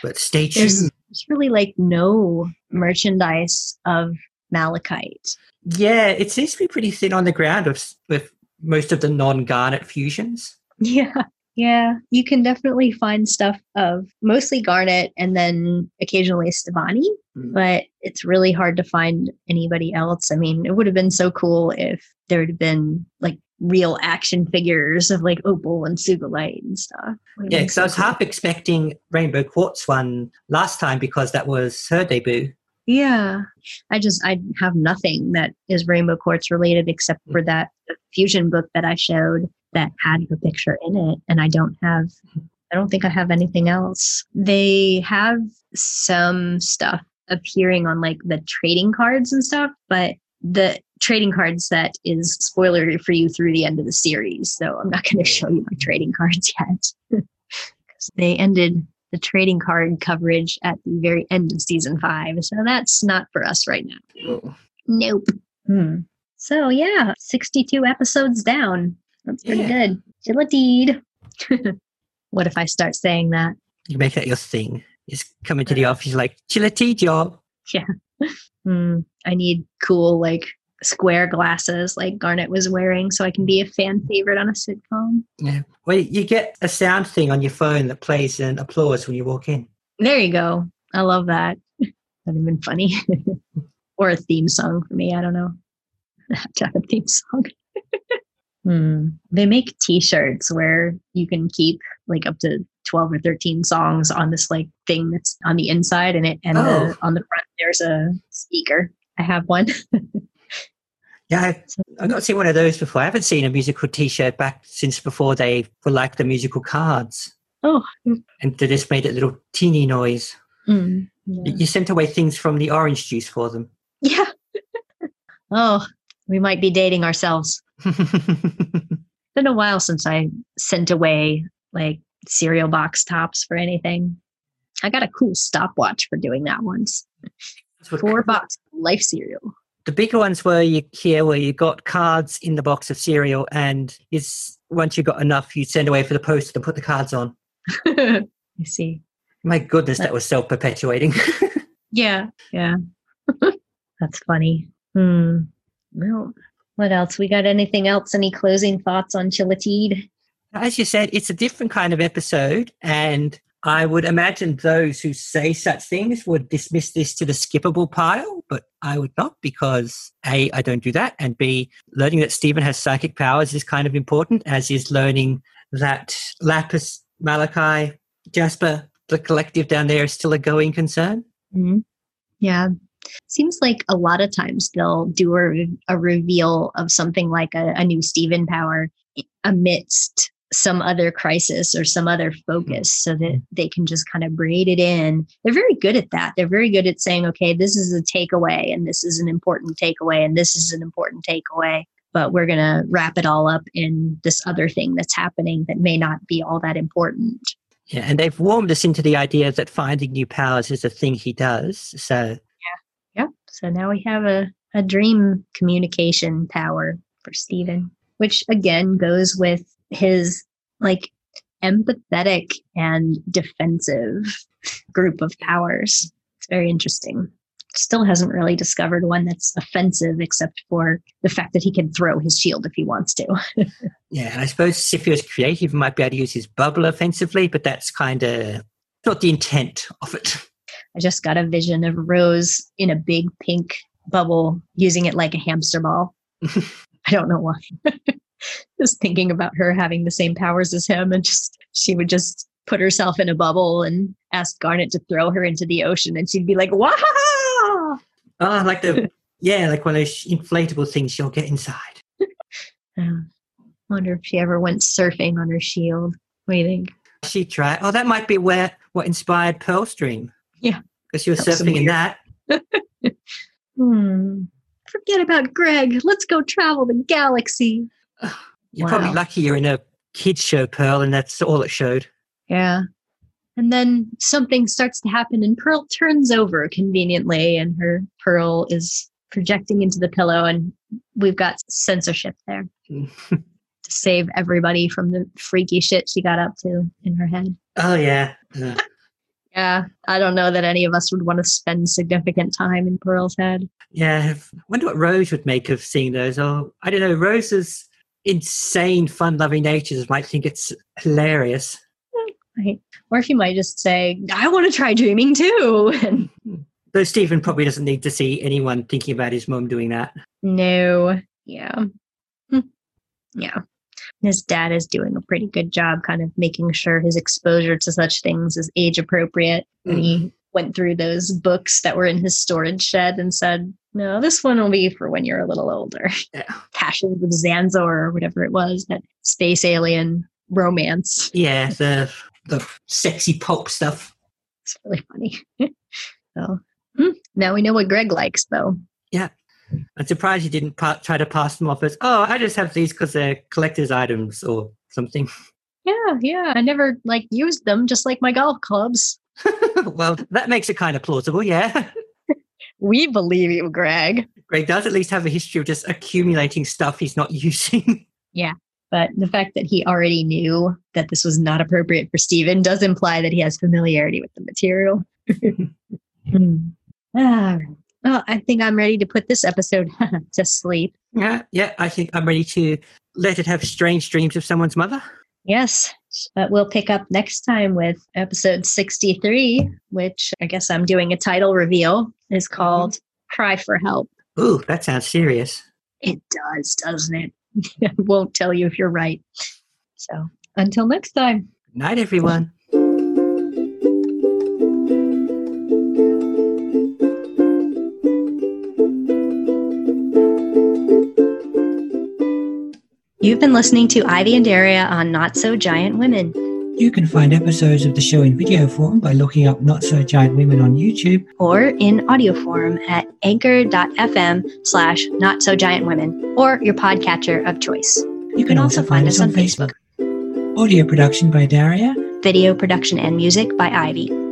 But stay there's, tuned. there's really like no merchandise of Malachite. Yeah, it seems to be pretty thin on the ground with, with most of the non Garnet fusions. Yeah. Yeah. You can definitely find stuff of mostly Garnet and then occasionally Stevonnie, Mm. but it's really hard to find anybody else. I mean, it would have been so cool if there had been like real action figures of like Opal and Sugilite and stuff. Yeah, because I was cool. half expecting Rainbow Quartz one last time because that was her debut. Yeah. I just, I have nothing that is Rainbow Quartz related except mm. for that fusion book that I showed that had her picture in it. And I don't have, mm-hmm. I don't think I have anything else. They have some stuff appearing on like the trading cards and stuff, but the trading card set is spoiler for you through the end of the series. So I'm not going to show you my trading cards yet. they ended the trading card coverage at the very end of season five. So that's not for us right now. Nope. Hmm. So yeah, 62 episodes down. That's pretty Yeah. good. Gillotine. what if I start saying that? You make that your thing. Just coming to the office like, chility job. Hmm. I need cool like square glasses like Garnet was wearing so I can be a fan favorite on a sitcom. Yeah. Well, you get a sound thing on your phone that plays an applause when you walk in. There you go. I love that. That'd have been funny. or a theme song for me. I don't know. I have to have a theme song. hmm. They make t-shirts where you can keep like up to 12 or 13 songs on this like thing that's on the inside and it and Oh. the, on the front there's a speaker. I have one. Yeah, I've, not seen one of those before. I haven't seen a musical T-shirt back since before they were like the musical cards, oh. and they just made a little teeny noise. Mm. Yeah. You sent away things from the orange juice for them. Yeah. oh, we might be dating ourselves. it's Been a while since I sent away like cereal box tops for anything. I got a cool stopwatch for doing that once. Four box life cereal. The bigger ones were you here where you got cards in the box of cereal, and it's once you got enough, you'd send away for the post to put the cards on. I see. My goodness, that was self perpetuating. Yeah, yeah. That's funny. Hmm. Well, what else? We got anything else? Any closing thoughts on Chille Tid? As you said, it's a different kind of episode, and I would imagine those who say such things would dismiss this to the skippable pile, but I would not because A, I don't do that, and B, learning that Steven has psychic powers is kind of important, as is learning that Lapis, Malachi, Jasper, the collective down there is still a going concern. hmm Yeah. Seems like a lot of times they'll do a, a reveal of something like a, a new Steven power amidst some other crisis or some other mm-hmm. focus so that mm-hmm. they can just kind of braid it in. They're very good at that. They're very good at saying, okay, this is a takeaway and this is an important takeaway and this is an important takeaway. But we're going to wrap it all up in this other thing that's happening that may not be all that important. Yeah, and they've warmed us into the idea that finding new powers is a thing he does. So Yeah. Yep. So now we have a, a dream communication power for Steven, which again goes with his like empathetic and defensive group of powers. It's very interesting. Still hasn't really discovered one that's offensive except for the fact that he can throw his shield if he wants to. Yeah, and I suppose if he was creative, he might be able to use his bubble offensively, but that's kind of not the intent of it. I just got a vision of Rose in a big pink bubble using it like a hamster ball. I don't know why. just thinking about her having the same powers as him and just she would just put herself in a bubble and ask Garnet to throw her into the ocean and she'd be like, Wow Oh, like the yeah, like one of those inflatable things she'll get inside. Uh, wonder if she ever went surfing on her shield. What do you think? She tried. Oh, that might be where what inspired Pearl's dream. Yeah. because That was surfing in that. Hmm. Forget about Greg. Let's go travel the galaxy. You're probably lucky you're in a kids show, Pearl, and that's all it showed. Yeah. And then something starts to happen, and Pearl turns over conveniently, and her Pearl is projecting into the pillow, and we've got censorship there to save everybody from the freaky shit she got up to in her head. oh yeah. Uh, Yeah, I don't know that any of us would want to spend significant time in Pearl's head. yeah. I wonder what Rose would make of seeing those. Oh, I don't know. Rose's insane, fun-loving natures might think it's hilarious. Right? Or if you might just say, I want to try dreaming too. And Though Steven probably doesn't need to see anyone thinking about his mom doing that. no, yeah. Hmm. Yeah. His dad is doing a pretty good job kind of making sure his exposure to such things is age appropriate. When he went through those books that were in his storage shed and said, no, this one will be for when you're a little older. Yeah. Passions of Zanzor or whatever it was, that space alien romance. Yeah, the the sexy pulp stuff. It's really funny. so hmm, Now we know what Greg likes, though. Yeah. I'm surprised you didn't pa- try to pass them off as, oh, I just have these because they're collector's items or something. Yeah, yeah. I never like used them, just like my golf clubs. well, that makes it kind of plausible, yeah. We believe you, Greg. Greg does at least have a history of just accumulating stuff he's not using. Yeah. But the fact that he already knew that this was not appropriate for Steven does imply that he has familiarity with the material. Hmm. Ah, well, I think I'm ready to put this episode to sleep. yeah, yeah, I think I'm ready to let it have strange dreams of someone's mother. Yes, but we'll pick up next time with episode 63, which I guess I'm doing a title reveal, is mm-hmm. called Cry for Help. Ooh, that sounds serious. It does, doesn't it? I won't tell you if you're right. So until next time. Good night, everyone. You've been listening to Ivy and Daria on Not So Giant Women. You can find episodes of the show in video form by looking up Not So Giant Women on YouTube. or in audio form at anchor.fm slash not so giant women or your podcatcher of choice. You can also find us on Facebook. Audio production by Daria. Video production and music by Ivy.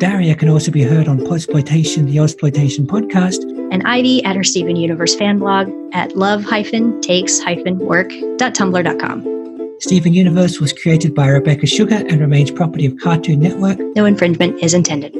Daria can also be heard on Podsploitation, the Ozploitation podcast. And Ivy at her Steven Universe fan blog at love-takes-work.tumblr.com. Steven Universe was created by Rebecca Sugar and remains property of Cartoon Network. No infringement is intended.